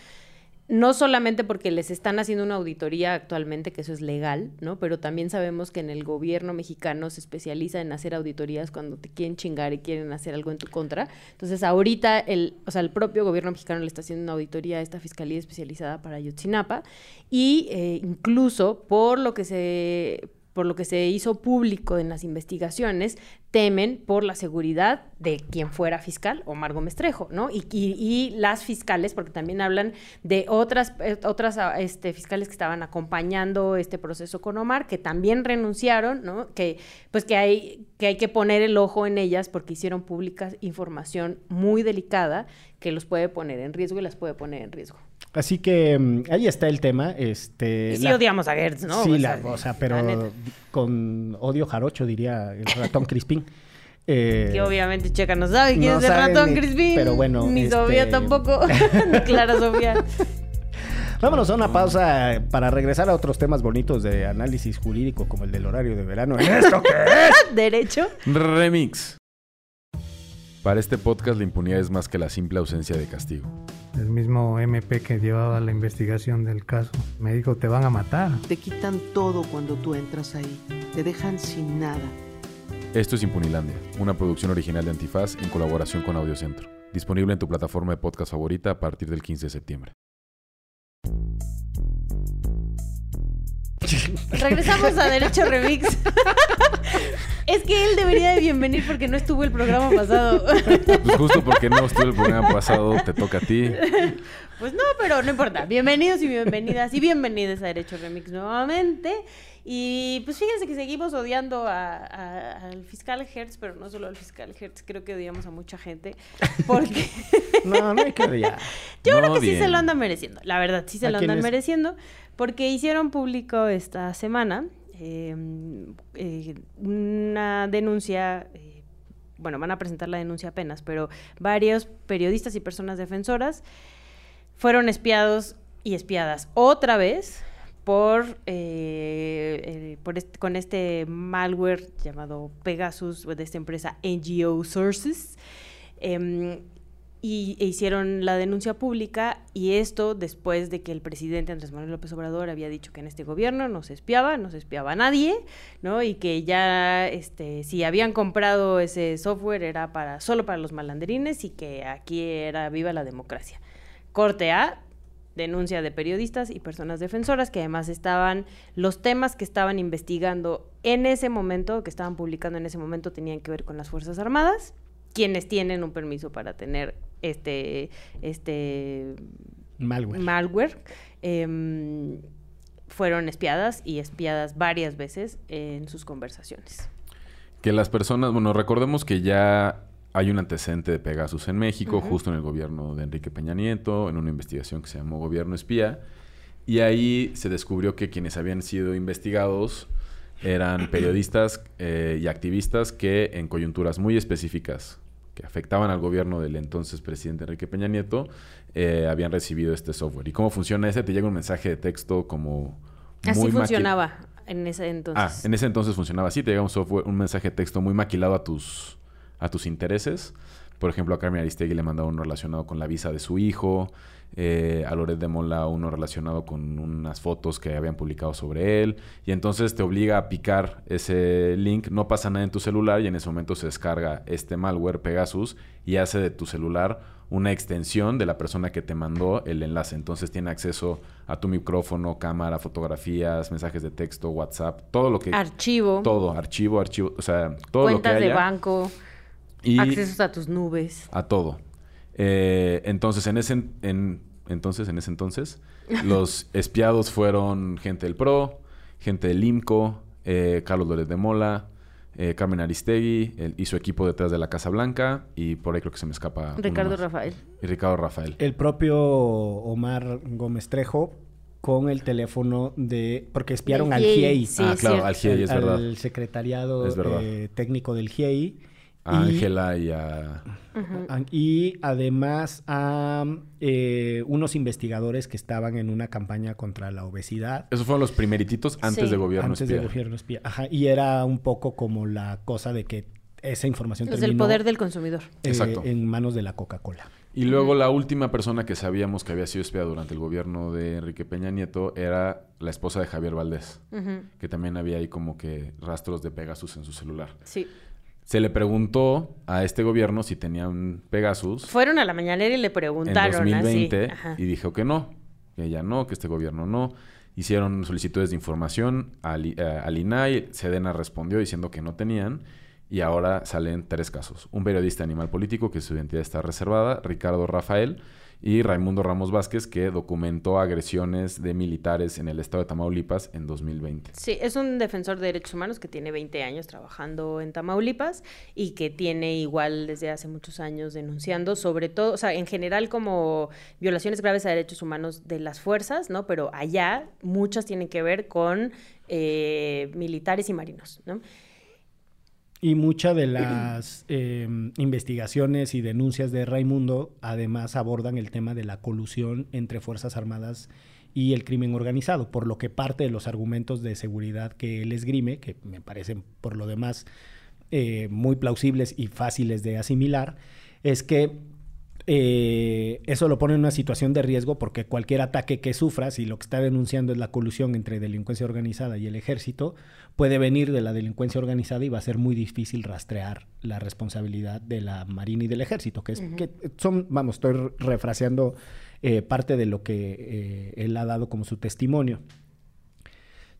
no solamente porque les están haciendo una auditoría actualmente, que eso es legal, ¿no? Pero también sabemos que en el gobierno mexicano se especializa en hacer auditorías cuando te quieren chingar y quieren hacer algo en tu contra. Entonces, ahorita el, o sea, el propio gobierno mexicano le está haciendo una auditoría a esta fiscalía especializada para Ayotzinapa y eh, incluso por lo que se por lo que se hizo público en las investigaciones, temen por la seguridad de quien fuera fiscal, Omar Gómez Trejo, ¿no? Y, las fiscales, porque también hablan de otras, eh, otras ah, este, fiscales que estaban acompañando este proceso con Omar, que también renunciaron, ¿no? Que pues que hay, que hay que poner el ojo en ellas porque hicieron pública información muy delicada que los puede poner en riesgo y las puede poner en riesgo. Así que mm, ahí está el tema. Este, Y sí la- odiamos a Gertz, ¿no? Sí, O la- sea, o sea, la pero con odio jarocho, diría el ratón Crispín. <laughs> Eh, Que obviamente Checa no sabe quién no es el ratón ni- Crispin. pero bueno, Ni este- Sofía tampoco. <laughs> ni Clara Sofía. <laughs> Vámonos a una pausa para regresar a otros temas bonitos de análisis jurídico, como el del horario de verano. ¿En esto qué es? Derecho. Remix. Para este podcast la impunidad es más que la simple ausencia de castigo. El mismo MP que llevaba la investigación del caso me dijo, te van a matar. Te quitan todo cuando tú entras ahí. Te dejan sin nada. Esto es Impunilandia, una producción original de Antifaz en colaboración con Audiocentro. Disponible en tu plataforma de podcast favorita a partir del 15 de septiembre. Regresamos a Derecho <laughs> Remix. es que él debería de bienvenir porque no estuvo el programa pasado. Pues justo porque no estuvo el programa pasado, te toca a ti. Pues no, pero no importa. Bienvenidos y bienvenidas y bienvenidas a Derecho Remix nuevamente. Y pues fíjense que seguimos odiando a- a- al fiscal Hertz, pero no solo al fiscal Hertz, creo que odiamos a mucha gente. Porque No, no hay que ya. <laughs> yo No creo que sí se lo andan mereciendo. La verdad, sí se ¿A lo andan quiénes? mereciendo. Porque hicieron público esta semana eh, eh, una denuncia. eh, bueno, van a presentar la denuncia apenas, pero varios periodistas y personas defensoras fueron espiados y espiadas otra vez por, eh, con este malware llamado Pegasus de esta empresa NGO Sources. Y e hicieron la denuncia pública y esto después de que el presidente Andrés Manuel López Obrador había dicho que en este gobierno no se espiaba, no se espiaba a nadie, ¿no? Y que ya este si habían comprado ese software era para solo para los malanderines y que aquí era viva la democracia. Corte A, denuncia de periodistas y personas defensoras que además estaban, los temas que estaban investigando en ese momento, que estaban publicando en ese momento, tenían que ver con las Fuerzas Armadas, quienes tienen un permiso para tener este, este Malware. malware. em, fueron espiadas y espiadas varias veces en sus conversaciones. Que las personas, bueno, recordemos que ya hay un antecedente de Pegasus en México, justo en el gobierno de Enrique Peña Nieto, en una investigación que se llamó Gobierno Espía. Y ahí se descubrió que quienes habían sido investigados eran periodistas eh, y activistas que en coyunturas muy específicas que afectaban al gobierno del entonces presidente Enrique Peña Nieto, eh, habían recibido este software. ¿Y cómo funciona ese? Te llega un mensaje de texto como... Así muy maqui- funcionaba en ese entonces. Ah, en ese entonces funcionaba así, te llega un software, un mensaje de texto muy maquilado a tus, a tus intereses. Por ejemplo, a Carmen Aristegui le mandaba uno relacionado con la visa de su hijo, eh, a Loret de Mola uno relacionado con unas fotos que habían publicado sobre él, y entonces te obliga a picar ese link, no pasa nada en tu celular y en ese momento se descarga este malware Pegasus y hace de tu celular una extensión de la persona que te mandó el enlace. Entonces tiene acceso a tu micrófono, cámara, fotografías, mensajes de texto, WhatsApp, todo lo que... Archivo, Todo, archivo, archivo, o sea, todo lo que cuentas de banco, y accesos a tus nubes. a todo. Eh, entonces, en ese, en, entonces, en ese entonces, <laughs> los espiados fueron gente del PRO, gente del IMCO, eh, Carlos Lórez de Mola, eh, Carmen Aristegui el- y su equipo detrás de la Casa Blanca y por ahí creo que se me escapa Ricardo. Rafael. y Ricardo Rafael. El propio Omar Gómez Trejo con el teléfono de... Porque espiaron al GIEI, sí, ah, claro, cierto. al GIEI, es verdad. al secretariado Es verdad. eh, técnico del GIEI. Y- Ángela y a... Y además a eh, unos investigadores que estaban en una campaña contra la obesidad. Esos fueron los primerititos antes Sí. de gobierno antes espía. del gobierno espía. Ajá, y era un poco como la cosa de que esa información del terminó, poder del consumidor. eh, Exacto. en manos de la Coca-Cola. Y luego la última persona que sabíamos que había sido espiada durante el gobierno de Enrique Peña Nieto era la esposa de Javier Valdés, que también había ahí como que rastros de Pegasus en su celular. Sí. Se le preguntó a este gobierno si tenía un Pegasus Fueron a la mañanera y le en preguntaron 2020 así. Y dijo que no, que ella no, que este gobierno no. Hicieron solicitudes de información al, eh, al INAI, Sedena respondió diciendo que no tenían y ahora salen tres casos. Un periodista animal político que su identidad está reservada, Ricardo Rafael, y Raimundo Ramos Vázquez que documentó agresiones de militares en el estado de Tamaulipas en 2020. Sí, es un defensor de derechos humanos que tiene 20 años trabajando en Tamaulipas y que tiene igual desde hace muchos años denunciando sobre todo, o sea, en general como violaciones graves a derechos humanos de las fuerzas, ¿no? Pero allá muchas tienen que ver con eh, militares y marinos, ¿no? Y muchas de las eh, investigaciones y denuncias de Raimundo además abordan el tema de la colusión entre Fuerzas Armadas y el crimen organizado, por lo que parte de los argumentos de seguridad que él esgrime, que me parecen por lo demás eh, muy plausibles y fáciles de asimilar, es que eh, eso lo pone en una situación de riesgo porque cualquier ataque que sufra, si lo que está denunciando es la colusión entre delincuencia organizada y el ejército, puede venir de la delincuencia organizada y va a ser muy difícil rastrear la responsabilidad de la Marina y del ejército, que, es, que son, vamos, estoy refraseando eh, parte de lo que eh, él ha dado como su testimonio.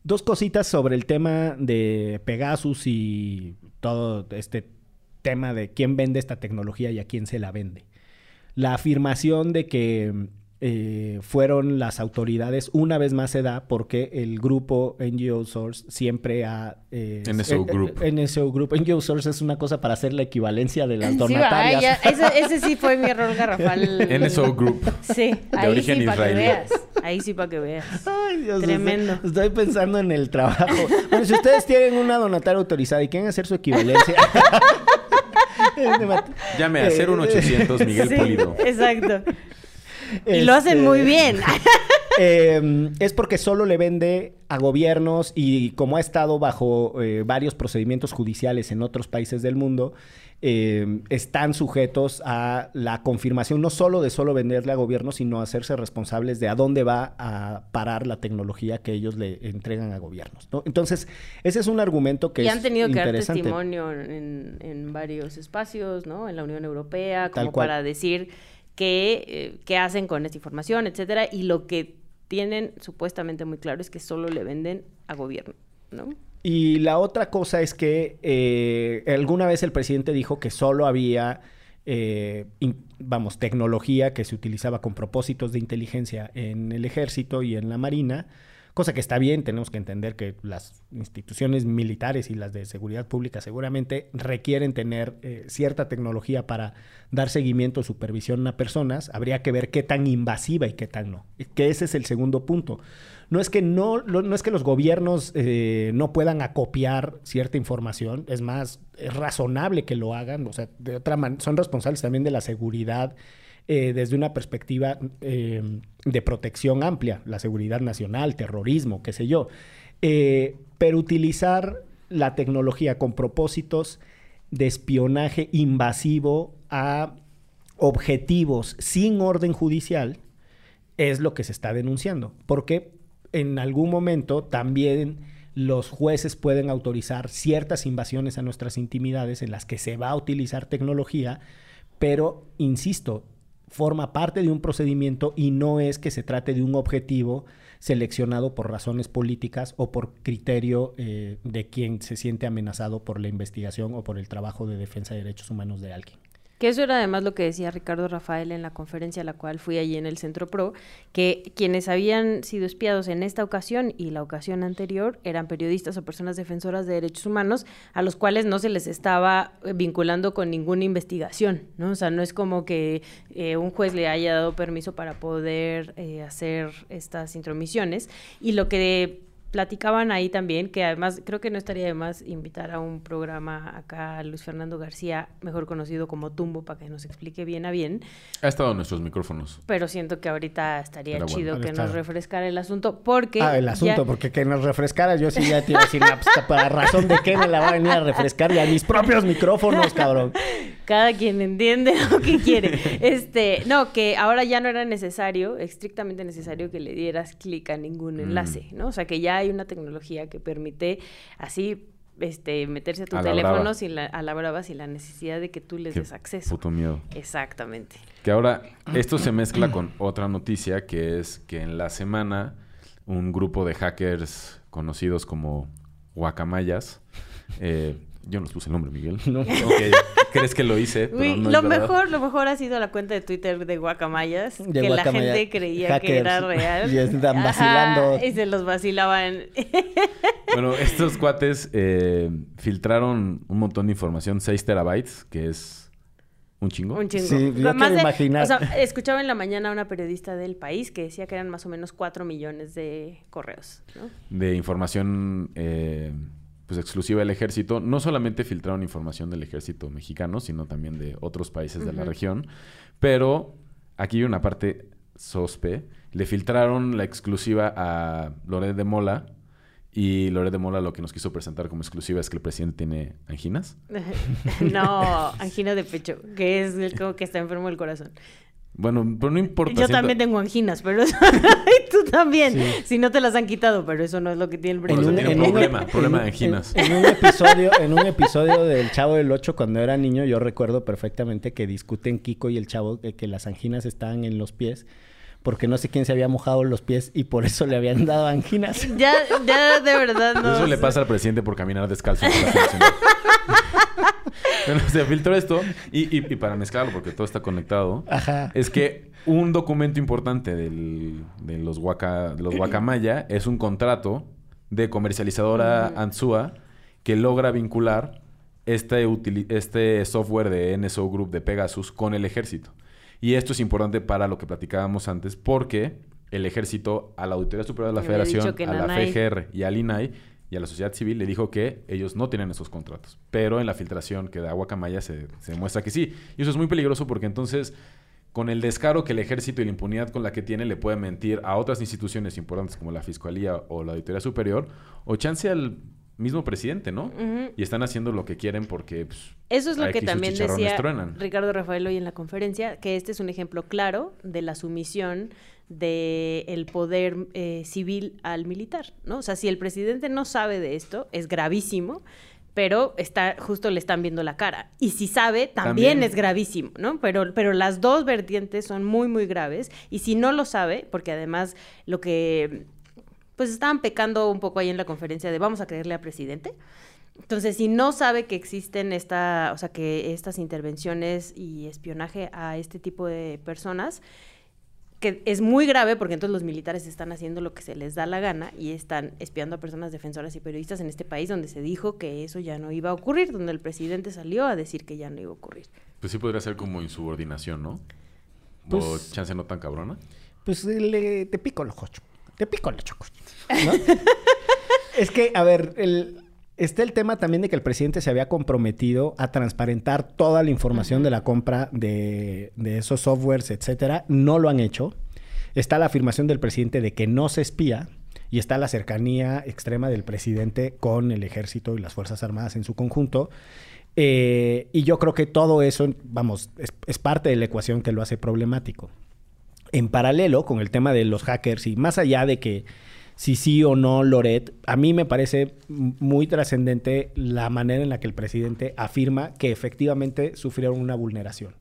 Dos cositas sobre el tema de Pegasus y todo este tema de quién vende esta tecnología y a quién se la vende. La afirmación de que eh, fueron las autoridades una vez más se da porque el grupo NGO Source siempre ha... eh, NSO eh, Group. eh, NSO Group. NGO Source es una cosa para hacer la equivalencia de las Sí, donatarias. ya, ese, ese sí fue mi error garrafal. <laughs> NSO Group. Sí, ahí origen sí para que israelí. veas. Ahí sí para que veas. <laughs> Ay, Dios, Tremendo. Estoy, estoy pensando en el trabajo. Bueno, si ustedes tienen una donataria autorizada y quieren hacer su equivalencia. <laughs> <laughs> Llame a 01800 Miguel Sí, Pulido. Exacto. Y lo hacen Este, muy bien. <laughs> eh, es porque solo le vende a gobiernos y como ha estado bajo eh, varios procedimientos judiciales en otros países del mundo, eh, están sujetos a la confirmación no solo de solo venderle a gobiernos, sino hacerse responsables de a dónde va a parar la tecnología que ellos le entregan a gobiernos. ¿no? Entonces, ese es un argumento que y es han tenido que dar testimonio en, en varios espacios, ¿no? En la Unión Europea, como para decir qué, eh, qué hacen con esta información, etcétera. Y lo que tienen supuestamente muy claro es que solo le venden a gobierno, ¿no? Y la otra cosa es que eh, alguna vez el presidente dijo que solo había, eh, vamos, tecnología que se utilizaba con propósitos de inteligencia en el ejército y en la marina, cosa que está bien, tenemos que entender que las instituciones militares y las de seguridad pública seguramente requieren tener eh, cierta tecnología para dar seguimiento o supervisión a personas, habría que ver qué tan invasiva y qué tan no, que ese es el segundo punto. No es que no, no es que los gobiernos eh, no puedan acopiar cierta información, es más, es razonable que lo hagan, o sea, de otra son responsables también de la seguridad eh, desde una perspectiva eh, de protección amplia, la seguridad nacional, terrorismo, qué sé yo. Pero utilizar la tecnología con propósitos de espionaje invasivo a objetivos sin orden judicial es lo que se está denunciando. Porque en algún momento también los jueces pueden autorizar ciertas invasiones a nuestras intimidades en las que se va a utilizar tecnología, pero, insisto, forma parte de un procedimiento y no es que se trate de un objetivo seleccionado por razones políticas o por criterio eh, de quien se siente amenazado por la investigación o por el trabajo de defensa de derechos humanos de alguien. Que eso era además lo que decía Ricardo Rafael en la conferencia a la cual fui allí en el Centro Pro, que quienes habían sido espiados en esta ocasión y la ocasión anterior eran periodistas o personas defensoras de derechos humanos a los cuales no se les estaba eh, vinculando con ninguna investigación, ¿no? O sea, no es como que eh, un juez le haya dado permiso para poder eh, hacer estas intromisiones. Y lo que platicaban ahí también, que además creo que no estaría de más invitar a un programa acá a Luis Fernando García, mejor conocido como Tumbo, para que nos explique bien a bien. Ha estado en nuestros micrófonos. Pero siento que ahorita estaría Era bueno. chido que nos refrescara el asunto, porque... Ah, el asunto, ya- porque que nos refrescara, yo sí ya te iba a decir, "Ah, pues, para razón de qué me la va a venir a refrescar y a mis propios micrófonos, cabrón. <laughs> Cada quien entiende <laughs> lo que quiere. Este, no, que ahora ya no era necesario, estrictamente necesario que le dieras clic a ningún enlace, ¿no? O sea, que ya hay una tecnología que permite así este meterse a tu A teléfono sin la, a la brava sin la necesidad de que tú les Qué des acceso. Puto miedo. Exactamente. Que ahora esto se mezcla con otra noticia que es que en la semana un grupo de hackers conocidos como guacamayas, eh, yo no les puse el nombre, Miguel. <laughs> No. ¿Crees que lo hice? Pero Uy, no lo verdad. mejor, lo mejor ha sido la cuenta de Twitter de Guacamayas, De que Guacamaya- la gente creía que era real. <laughs> Y están Ajá, vacilando. y se los vacilaban. <laughs> Bueno, estos cuates eh, filtraron un montón de información, 6 terabytes, que es un chingo. Un chingo. Sí, yo Más quiero imaginar. O sea, escuchaba en la mañana a una periodista del país que decía que eran más o menos 4 millones de correos, ¿no? de información eh, pues exclusiva del ejército. No solamente filtraron información del ejército mexicano, sino también de otros países de la región. Pero aquí hay una parte sospe. Le filtraron la exclusiva a Loret de Mola. Y Loret de Mola lo que nos quiso presentar como exclusiva es que el presidente tiene anginas. <laughs> no, <laughs> angina de pecho, que es el como que está enfermo del corazón. Bueno, pero no importa. Yo siento- también tengo anginas, pero eso- <laughs> y tú también. Sí. Si no te las han quitado, pero eso no es lo que tiene el En un- tiene <laughs> un problema, problema de anginas. En, en un episodio, en un episodio del Chavo del Ocho, cuando era niño, yo recuerdo perfectamente que discuten Kiko y el Chavo que, que las anginas estaban en los pies, porque no sé quién se había mojado los pies y por eso le habían dado anginas. <laughs> Ya, ya de verdad no. Eso le pasa al presidente por caminar descalzo. <laughs> Bueno, se filtró esto y, y- y para mezclarlo, porque todo está conectado, Ajá. es que un documento importante del- de los Waka, de los Guacamaya es un contrato de comercializadora Ansua que logra vincular este, este software de NSO Group de Pegasus con el ejército. Y esto es importante para lo que platicábamos antes, porque el ejército, a la Auditoría Superior de la Federación, a la FGR y al INAI y a la sociedad civil le dijo que ellos no tienen esos contratos. Pero en la filtración que da Guacamaya se, se demuestra que sí. Y eso es muy peligroso porque entonces, con el descaro que el ejército y la impunidad con la que tiene, le puede mentir a otras instituciones importantes como la Fiscalía o la Auditoría Superior, o chance al mismo presidente, ¿no? Y están haciendo lo que quieren porque... pues, Eso es lo que también decía truenan. Ricardo Rafael hoy en la conferencia, que este es un ejemplo claro de la sumisión del poder eh, civil al militar, ¿no? O sea, si el presidente no sabe de esto, es gravísimo, pero está, justo le están viendo la cara. Y si sabe, también, También. es gravísimo, ¿no? Pero, pero las dos vertientes son muy, muy graves. Y si no lo sabe, porque además lo que pues estaban pecando un poco ahí en la conferencia de vamos a creerle al presidente. Entonces, si no sabe que existen esta, o sea, que estas intervenciones y espionaje a este tipo de personas, que es muy grave porque entonces los militares están haciendo lo que se les da la gana y están espiando a personas defensoras y periodistas en este país donde se dijo que eso ya no iba a ocurrir, donde el presidente salió a decir que ya no iba a ocurrir. Pues sí podría ser como insubordinación, ¿no? Pues- o chance no tan cabrona. Pues le- te pico los ocho. Te pico los chocos. ¿no? <laughs> es que, a ver, el, está el tema también de que el presidente se había comprometido a transparentar toda la información de la compra de, de esos softwares, etcétera. No lo han hecho. Está la afirmación del presidente de que no se espía. Y está la cercanía extrema del presidente con el ejército y las Fuerzas Armadas en su conjunto. Eh, y yo creo que todo eso, vamos, es, es parte de la ecuación que lo hace problemático en paralelo con el tema de los hackers y más allá de que si sí o no Loret, a mí me parece muy trascendente la manera en la que el presidente afirma que efectivamente sufrieron una vulneración.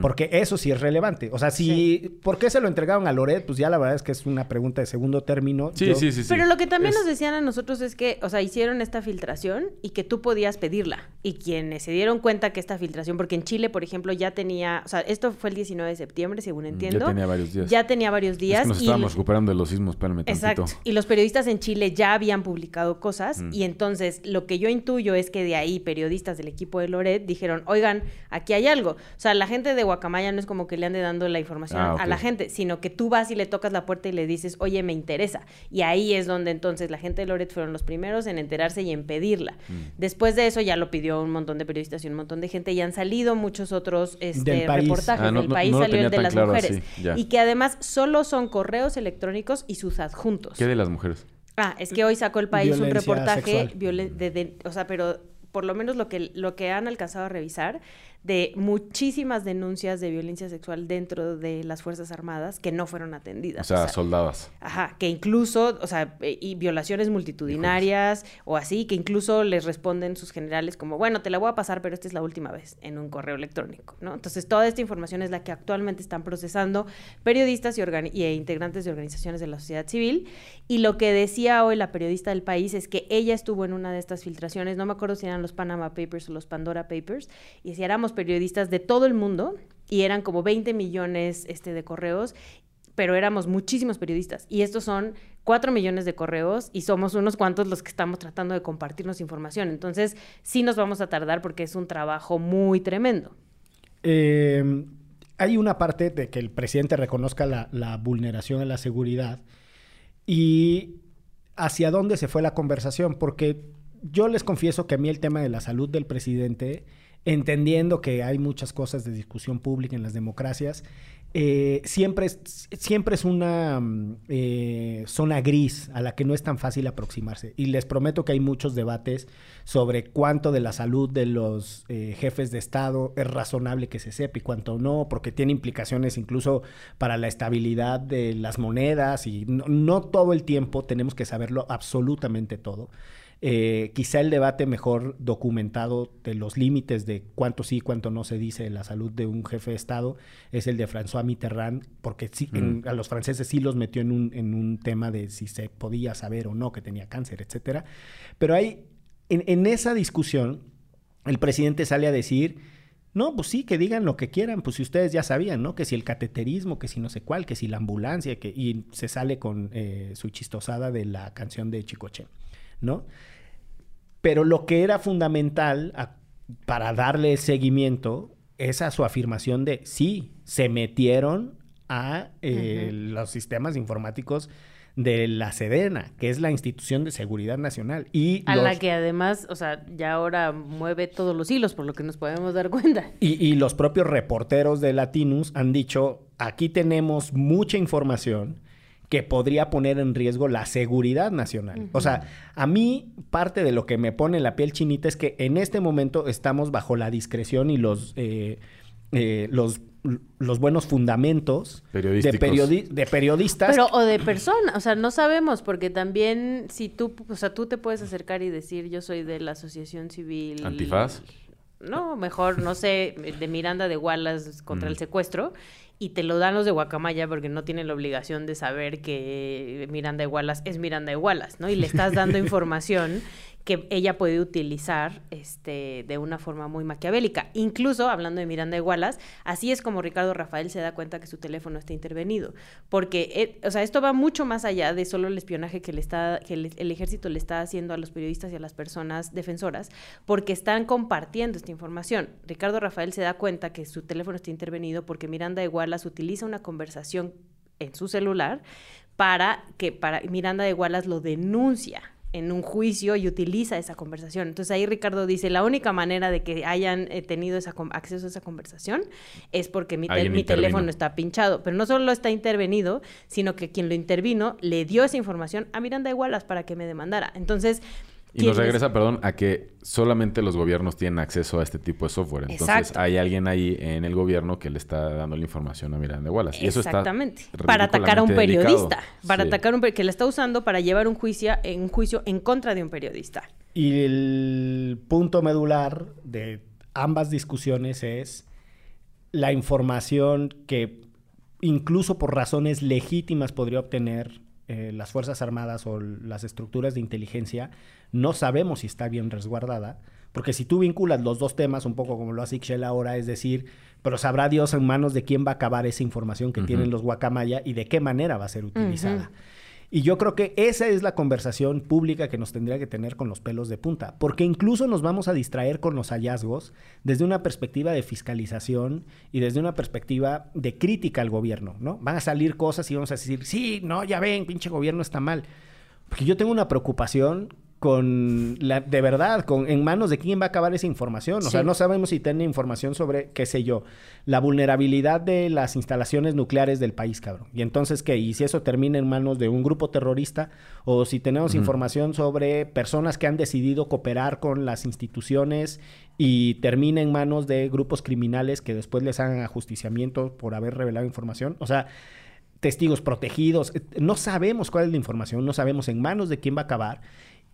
Porque eso sí es relevante. O sea, si... ¿Por qué se lo entregaron a Loret? Pues ya la verdad es que es una pregunta de segundo término. Sí, Yo- sí, sí, sí. Pero lo que también Es- nos decían a nosotros es que, o sea, hicieron esta filtración y que tú podías pedirla. Y quienes se dieron cuenta que esta filtración, porque en Chile, por ejemplo, ya tenía, o sea, esto fue el 19 de septiembre, según entiendo. Mm, Ya tenía varios días. Ya tenía varios días. Es que nos y estábamos recuperando de los sismos, espérame tantito. Exacto. Y los periodistas en Chile ya habían publicado cosas Mm. y entonces lo que yo intuyo es que de ahí periodistas del equipo de Loret dijeron, oigan, aquí hay algo. O sea, la gente de Guacamaya no es como que le ande dando la información Ah, a la gente, sino que tú vas y le tocas la puerta y le dices, oye, me interesa. Y ahí es donde entonces la gente de Loret fueron los primeros en enterarse y en pedirla. Mm. Después de eso ya lo pidió un montón de periodistas y un montón de gente y han salido muchos otros este, Del país. reportajes. Ah, no- del no- país no salió el de las claro mujeres. así. Y que además solo son correos electrónicos y sus adjuntos. ¿Qué de las mujeres? Ah, es que hoy sacó el país un reportaje, de- o sea, pero por lo menos lo que, lo que han alcanzado a revisar de muchísimas denuncias de violencia sexual dentro de las Fuerzas Armadas que no fueron atendidas. O sea, soldadas. Ajá, que incluso, o sea, eh, y violaciones multitudinarias o así, que incluso les responden sus generales como, bueno, te la voy a pasar, pero esta es la última vez en un correo electrónico, ¿no? Entonces, toda esta información es la que actualmente están procesando periodistas y, y, eh, integrantes de organizaciones de la sociedad civil. Y lo que decía hoy la periodista del país es que ella estuvo en una de estas filtraciones, no me acuerdo si eran los Panama Papers o los Pandora Papers, y si éramos periodistas de todo el mundo, y eran como 20 millones este, de correos, pero éramos muchísimos periodistas. Y estos son 4 millones de correos y somos unos cuantos los que estamos tratando de compartirnos información. Entonces, sí nos vamos a tardar porque es un trabajo muy tremendo. Eh, hay una parte de que el presidente reconozca la, la vulneración a la seguridad y hacia dónde se fue la conversación, porque yo les confieso que a mí el tema de la salud del presidente, entendiendo que hay muchas cosas de discusión pública en las democracias, eh, siempre, es, siempre es una mm, eh, zona gris a la que no es tan fácil aproximarse. Y les prometo que hay muchos debates sobre cuánto de la salud de los eh, jefes de Estado es razonable que se sepa y cuánto no, porque tiene implicaciones incluso para la estabilidad de las monedas y no, no todo el tiempo tenemos que saberlo absolutamente todo. Eh, quizá el debate mejor documentado de los límites de cuánto sí, cuánto no se dice de la salud de un jefe de Estado es el de François Mitterrand, porque sí, en- a los franceses sí los metió en un, en un tema de si se podía saber o no que tenía cáncer, etcétera. Pero hay, en, en esa discusión, el presidente sale a decir, no, pues sí, que digan lo que quieran, pues si ustedes ya sabían, ¿no? Que si el cateterismo, que si no sé cuál, que si la ambulancia, que... y se sale con eh, su chistosada de la canción de Chicoche, ¿no? Pero lo que era fundamental a- para darle seguimiento es a su afirmación de sí, se metieron a eh, los sistemas informáticos de la Sedena, que es la institución de seguridad nacional. Y A los- la que además, o sea, ya ahora mueve todos los hilos, por lo que nos podemos dar cuenta. Y, y los propios reporteros de Latinus han dicho, aquí tenemos mucha información que podría poner en riesgo la seguridad nacional. O sea, a mí parte de lo que me pone la piel chinita es que en este momento estamos bajo la discreción y los, eh, eh, los, los buenos fundamentos de, Periodísticos. periodi- de periodistas. Pero, o de persona, o sea, no sabemos, porque también si tú, o sea, tú te puedes acercar y decir, yo soy de la asociación civil. ¿Antifaz? No, mejor, no sé, de Miranda de Wallace contra el secuestro, y te lo dan los de Guacamaya porque no tienen la obligación de saber que Miranda Wallace es Miranda Wallace, ¿no? Y le estás dando <laughs> información que ella puede utilizar este, de una forma muy maquiavélica. Incluso, hablando de Miranda de Wallace, así es como Ricardo Rafael se da cuenta que su teléfono está intervenido. Porque, eh, o sea, esto va mucho más allá de solo el espionaje que, le está, que el, ejército le está haciendo a los periodistas y a las personas defensoras, porque están compartiendo esta información. Ricardo Rafael se da cuenta que su teléfono está intervenido porque Miranda de Wallace utiliza una conversación en su celular para que para Miranda de Wallace lo denuncia en un juicio y utiliza esa conversación. Entonces ahí Ricardo dice, la única manera de que hayan eh, tenido esa acceso a esa conversación es porque mi, mi teléfono está pinchado. Pero no solo está intervenido, sino que quien lo intervino le dio esa información a Miranda de Wallace para que me demandara. Entonces... Y nos regresa, perdón, a que solamente los gobiernos tienen acceso a este tipo de software. Entonces, Exacto. hay alguien ahí en el gobierno que le está dando la información a Miranda Wallace. Y eso está Exactamente. Para atacar a un delicado. periodista. Para Sí. atacar a un per- que la está usando para llevar un juicio, en un juicio en contra de un periodista. Y el punto medular de ambas discusiones es la información que incluso por razones legítimas podría obtener eh, las Fuerzas Armadas o las estructuras de inteligencia, no sabemos si está bien resguardada. Porque si tú vinculas los dos temas, un poco como lo hace Ixchel ahora, es decir, pero sabrá Dios en manos de quién va a acabar esa información que tienen los guacamaya y de qué manera va a ser utilizada. Y yo creo que esa es la conversación pública que nos tendría que tener con los pelos de punta, porque incluso nos vamos a distraer con los hallazgos desde una perspectiva de fiscalización y desde una perspectiva de crítica al gobierno, ¿no? Van a salir cosas y vamos a decir, sí, no, ya ven, pinche gobierno está mal. Porque yo tengo una preocupación con la, de verdad, con en manos de quién va a acabar esa información. O sea, no sabemos si tiene información sobre, qué sé yo, la vulnerabilidad de las instalaciones nucleares del país, cabrón. Y entonces, ¿qué? Y si eso termina en manos de un grupo terrorista, o si tenemos información sobre personas que han decidido cooperar con las instituciones y termina en manos de grupos criminales que después les hagan ajusticiamiento por haber revelado información. O sea, testigos protegidos. No sabemos cuál es la información, no sabemos en manos de quién va a acabar.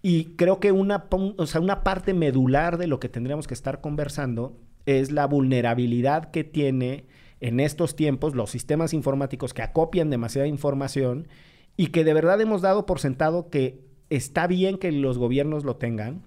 Y creo que una, o sea, una parte medular de lo que tendríamos que estar conversando es la vulnerabilidad que tiene en estos tiempos los sistemas informáticos que acopian demasiada información y que de verdad hemos dado por sentado que está bien que los gobiernos lo tengan.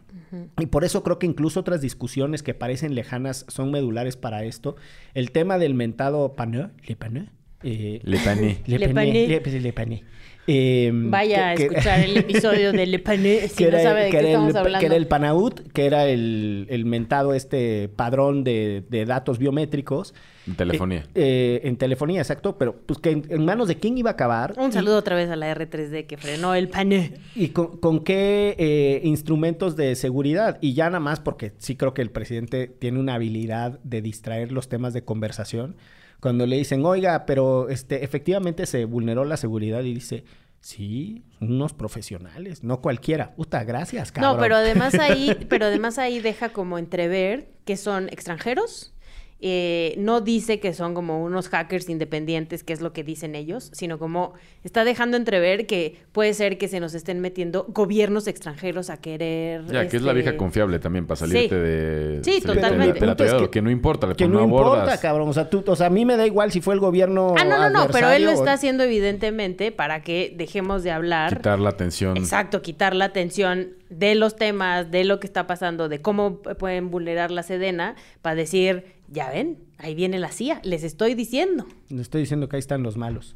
Y por eso creo que incluso otras discusiones que parecen lejanas son medulares para esto. El tema del mentado paneux, le paneux, eh, le pané. Le pané. Le, le pané. Eh, Vaya a que- escuchar el <laughs> episodio de Le Pané si que no era, sabe de que qué era estamos el, hablando. que era el Panaut, que era el, el mentado este padrón de, de datos biométricos. Telefonía. Eh, eh, en telefonía, exacto, pero pues que en, en manos de quién iba a acabar. Un y- saludo otra vez a la R3D que frenó el Pané. ¿Y con, con qué eh, instrumentos de seguridad? Y ya nada más porque sí creo que el presidente tiene una habilidad de distraer los temas de conversación. Cuando le dicen, oiga, pero este, efectivamente se vulneró la seguridad y dice, sí, unos profesionales, no cualquiera. Puta, gracias, cabrón. No, pero además ahí, <laughs> pero además ahí deja como entrever que son extranjeros. Eh, no dice que son como unos hackers independientes, que es lo que dicen ellos, sino como está dejando entrever que puede ser que se nos estén metiendo gobiernos extranjeros a querer. Ya, que es la este, vieja confiable también para salirte Sí. de... Sí, salirte totalmente. de- es atolladero, que- que, no importa, Que no, no importa, cabrón. O sea, tú, o sea, a mí me da igual si fue el gobierno. Ah, no, no, no, pero él lo está haciendo evidentemente para que dejemos de hablar. Quitar la atención. Exacto, quitar la atención de los temas, de lo que está pasando, de cómo pueden vulnerar la Sedena, para decir, ya ven, ahí viene la CIA, les estoy diciendo. Le estoy diciendo que ahí están los malos.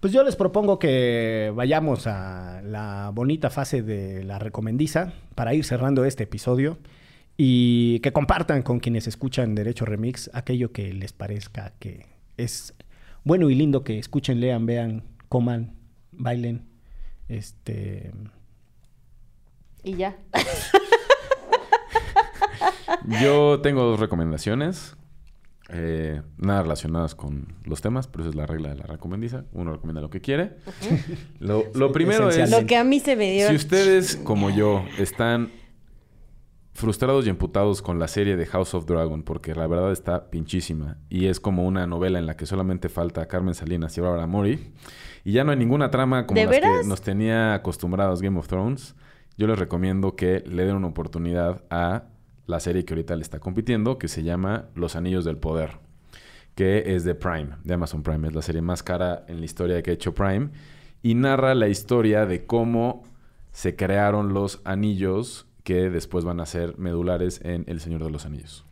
Pues yo les propongo que vayamos a la bonita fase de la recomendiza para ir cerrando este episodio y que compartan con quienes escuchan Derecho Remix aquello que les parezca que es bueno y lindo que escuchen, lean, vean, coman, bailen. Este Y ya. <laughs> Yo tengo dos recomendaciones. Eh, nada relacionadas con los temas, pero esa es la regla de la recomendiza. Uno recomienda lo que quiere. Lo, lo primero es... Lo que a mí se me dio. Si ustedes, como yo, están frustrados y emputados con la serie de House of Dragon, porque la verdad está pinchísima y es como una novela en la que solamente falta Carmen Salinas y Bárbara Mori, y ya no hay ninguna trama como ¿De las veras? que nos tenía acostumbrados Game of Thrones, yo les recomiendo que le den una oportunidad a la serie que ahorita le está compitiendo, que se llama Los Anillos del Poder, que es de Prime, de Amazon Prime. Es la serie más cara en la historia que ha hecho Prime y narra la historia de cómo se crearon los anillos que después van a ser medulares en El Señor de los Anillos.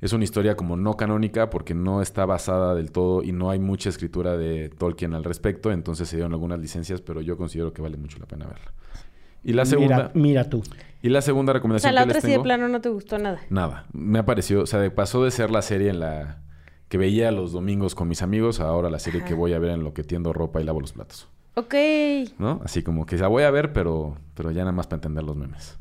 Es una historia como no canónica porque no está basada del todo y no hay mucha escritura de Tolkien al respecto, entonces se dieron algunas licencias, pero yo considero que vale mucho la pena verla. Y la segunda, mira, mira tú. y la segunda O recomendación sea, la que les otra sí de plano no te gustó nada. Nada. Me ha parecido, o sea, de- pasó de ser la serie en la que veía los domingos con mis amigos a ahora la serie que voy a ver en lo que tiendo ropa y lavo los platos. Ok. ¿No? Así como que la voy a ver, pero, pero ya nada más para entender los memes.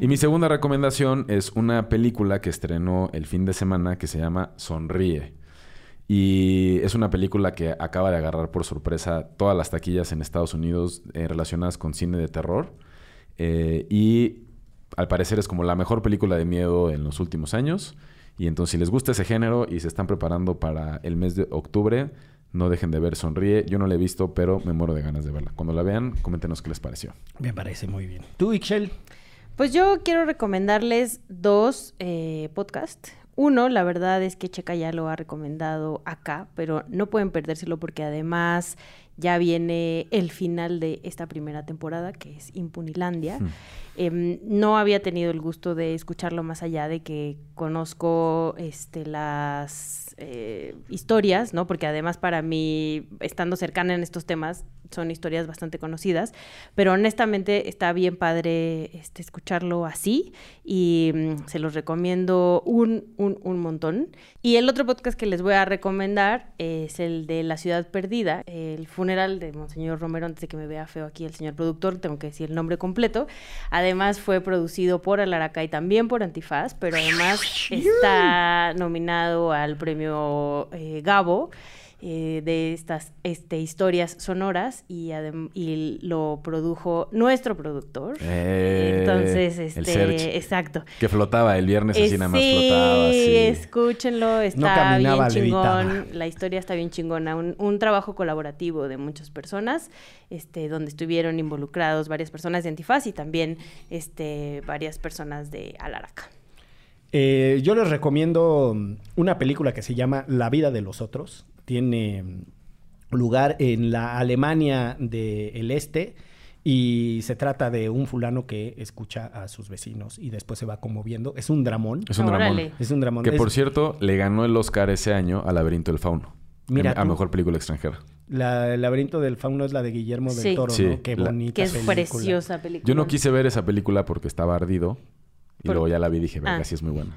Y mi segunda recomendación es una película que estrenó el fin de semana que se llama Sonríe. Y es una película que acaba de agarrar por sorpresa todas las taquillas en Estados Unidos eh, relacionadas con cine de terror. Eh, y al parecer es como la mejor película de miedo en los últimos años. Y entonces si les gusta ese género y se están preparando para el mes de octubre, no dejen de ver Sonríe. Yo no la he visto, pero me muero de ganas de verla. Cuando la vean, coméntenos qué les pareció. Me parece muy bien. ¿Tú, Ixchel? Pues yo quiero recomendarles dos eh, podcasts. Uno, la verdad es que Checa ya lo ha recomendado acá, pero no pueden perdérselo porque además ya viene el final de esta primera temporada, que es Impunilandia. Em, no había tenido el gusto de escucharlo más allá de que conozco este, las eh, historias, ¿no? Porque además para mí, estando cercana en estos temas, son historias bastante conocidas, pero honestamente está bien padre este, escucharlo así y mm, se los recomiendo un, un, un montón. Y el otro podcast que les voy a recomendar es el de La Ciudad Perdida, el funeral de Monseñor Romero, antes de que me vea feo aquí el señor productor, tengo que decir el nombre completo. Además fue producido por Alaracá y también por Antifaz, pero además está nominado al premio eh, Gabo eh, de estas este, historias sonoras y, lo produjo nuestro productor. Eh, Entonces, el este, Serge. exacto. Que flotaba el viernes así Eh, nada más sí, flotaba. Sí. escúchenlo, está caminaba, bien chingón. levitaba. La historia está bien chingona. Un, un trabajo colaborativo de muchas personas, este, donde estuvieron involucrados varias personas de Antifaz y también este, varias personas de Alaraca. Eh, yo les recomiendo una película que se llama La vida de los otros. Tiene lugar en la Alemania del Este y se trata de un fulano que escucha a sus vecinos y después se va conmoviendo. Es un dramón. Es un Órale. dramón. Es un dramón. Que Es- por cierto, le ganó el Oscar ese año a Laberinto del Fauno. Mira En- a tú. mejor película extranjera. La, el laberinto del fauno es la de Guillermo del Sí. Toro, Sí, ¿no? Qué la- bonita Que es película. preciosa película. Yo no quise ver esa película porque estaba ardido. Y Por- luego ya la vi y dije, venga, Ah. sí es muy buena.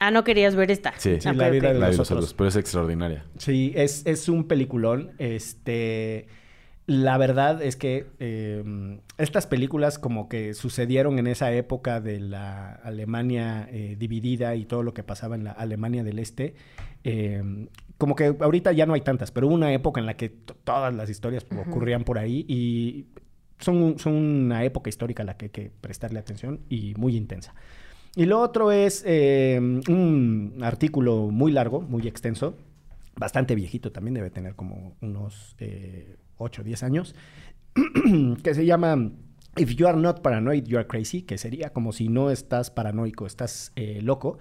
Ah, no querías ver esta. Sí, Sí, Ah, La vida de La de los otros. otros, pero es extraordinaria. Sí, es, es un peliculón. Este. La verdad es que eh, estas películas como que sucedieron en esa época de la Alemania eh, dividida y todo lo que pasaba en la Alemania del Este. eh, como que ahorita ya no hay tantas, pero hubo una época en la que to- todas las historias ocurrían por ahí y son, son una época histórica a la que hay que prestarle atención y muy intensa. Y lo otro es eh, un artículo muy largo, muy extenso, bastante viejito también, debe tener como unos eh, 8 o 10 años, <clears throat> que se llama If You Are Not Paranoid, You Are Crazy, que sería como si no estás paranoico, estás eh, loco.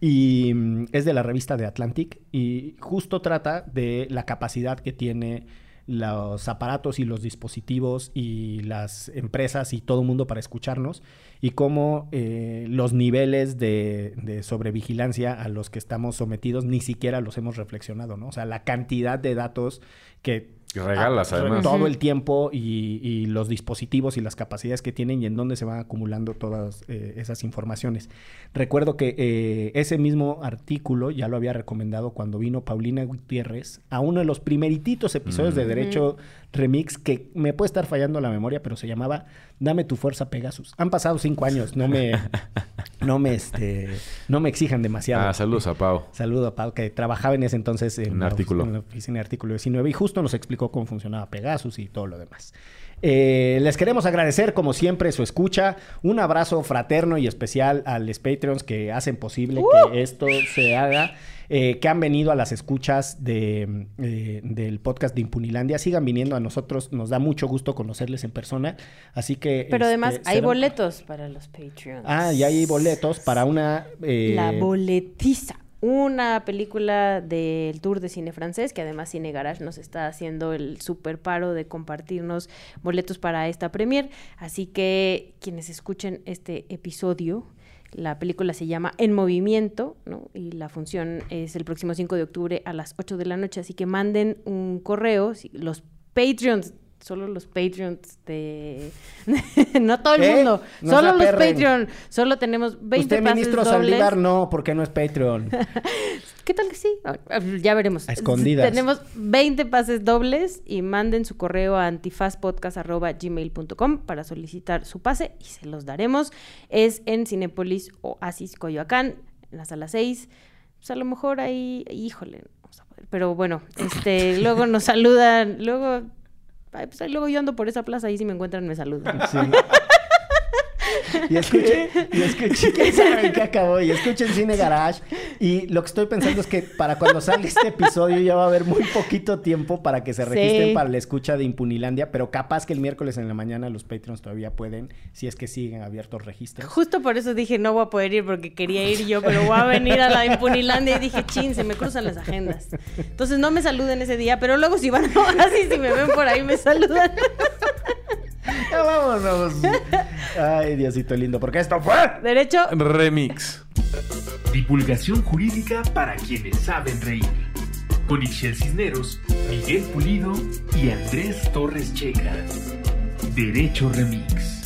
Y mm, es de la revista de Atlantic y justo trata de la capacidad que tiene los aparatos y los dispositivos y las empresas y todo el mundo para escucharnos y cómo eh, los niveles de, de sobrevigilancia a los que estamos sometidos ni siquiera los hemos reflexionado, ¿no? O sea, la cantidad de datos que Y regalas, Ah, además. todo el tiempo y, y los dispositivos y las capacidades que tienen y en dónde se van acumulando todas eh, esas informaciones. Recuerdo que eh, ese mismo artículo ya lo había recomendado cuando vino Paulina Gutiérrez a uno de los primerititos episodios de Mm. Derecho Remix que me puede estar fallando la memoria, pero se llamaba Dame tu fuerza Pegasus. Han pasado cinco años, no me, <laughs> no me, este, no me exijan demasiado. Ah, saludos a Pau. Saludo a Pau, que trabajaba en ese entonces en, Un la, artículo. en la oficina de artículo 19 y justo nos explicó cómo funcionaba Pegasus y todo lo demás. Eh, les queremos agradecer, como siempre, su escucha. Un abrazo fraterno y especial a los Patreons que hacen posible que esto se haga. Eh, que han venido a las escuchas de, eh, del podcast de Impunilandia. Sigan viniendo a nosotros. Nos da mucho gusto conocerles en persona. Así que... Pero este, además hay será- boletos para los Patreons. Ah, y hay boletos para una... eh, La boletiza. Una película del Tour de Cine Francés, que además Cine Garage nos está haciendo el super paro de compartirnos boletos para esta premier. Así que quienes escuchen este episodio, la película se llama En Movimiento, ¿no? Y la función es el próximo 5 de octubre a las 8 de la noche. Así que manden un correo. si- los Patreons, solo los Patreons de... <laughs> no todo el mundo, solo los aperren. Patreon. Solo tenemos 20 Usted, pases ministro dobles. Saldívar, no, porque no es Patreon. <laughs> ¿Qué tal que sí? Ah, ah, Ya veremos. A escondidas. Tenemos 20 pases dobles y manden su correo a antifazpodcast.gmail.com para solicitar su pase y se los daremos. Es en Cinépolis Oasis Coyoacán, en la sala 6. Pues a lo mejor ahí, híjole, vamos a poder. Pero bueno, este, <laughs> luego nos saludan, luego, pues ahí luego yo ando por esa plaza, ahí si me encuentran me saludan. Sí. <laughs> <laughs> y escuchen, y escuchen, quién sabe en qué acabó, y escuchen Cine Garage. Y lo que estoy pensando es que para cuando sale este episodio ya va a haber muy poquito tiempo para que se Sí. registren para la escucha de Impunilandia, pero capaz que el miércoles en la mañana los Patreons todavía pueden, si es que siguen abiertos registros. Justo por eso dije, no voy a poder ir porque quería ir yo, pero voy a venir a la Impunilandia y dije, chin, se me cruzan las agendas. Entonces no me saluden ese día, pero luego si van <laughs> así, si me ven por ahí, me saludan. <laughs> <laughs> Ya vámonos. Ay, Diosito lindo, porque esto fue... Derecho. Remix. Divulgación jurídica para quienes saben reír. Con Ixel Cisneros, Miguel Pulido y Andrés Torres Checa. Derecho Remix.